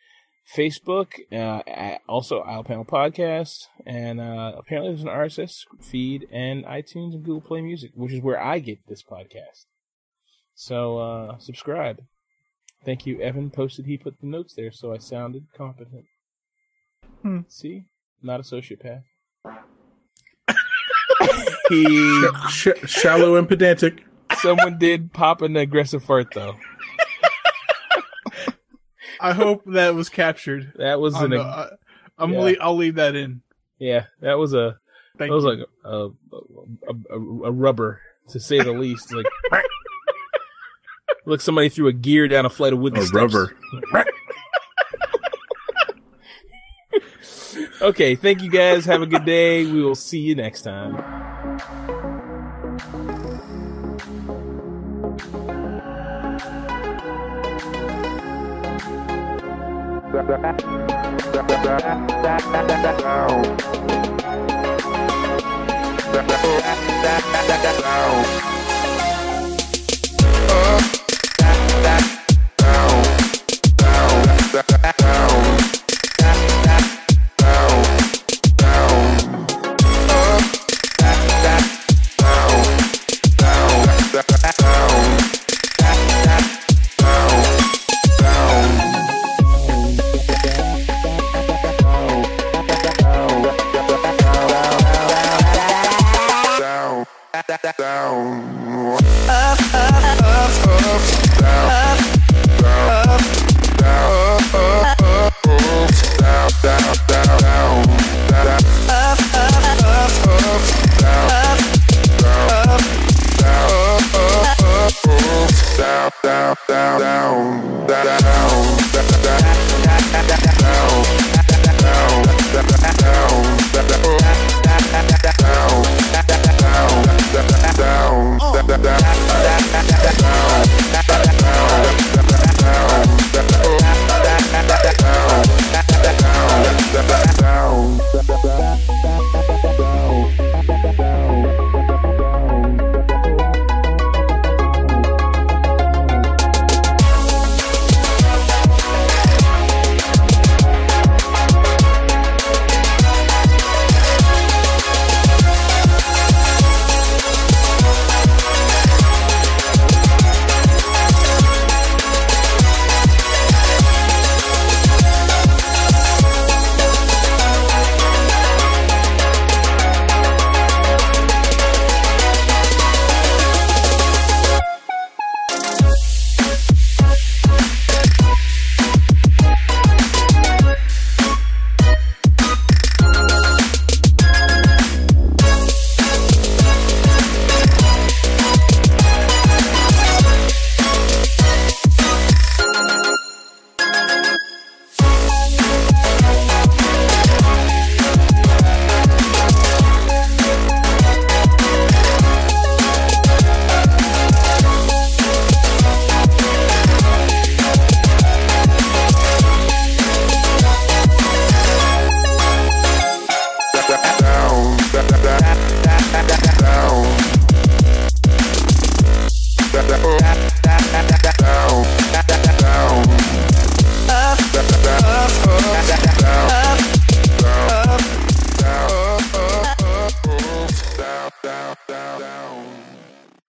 Facebook, uh, at also IO Panel Podcast, and uh, apparently there's an RSS feed and iTunes and Google Play Music, which is where I get this podcast. So uh, subscribe. Thank you, Evan. Posted he put the notes there, so I sounded competent. Hmm. See, not a sociopath. he, Sh- shallow and pedantic. someone did pop an aggressive fart though. I hope that was captured. That was on an the- uh, I'm yeah. le- I'll leave that in. yeah. That was a Thank That was you. like a a, a, a rubber, to say the least. Like, look, somebody threw a gear down a flight of wooden A steps. rubber. Okay, thank you guys. Have a good day. We will see you next time. Oh.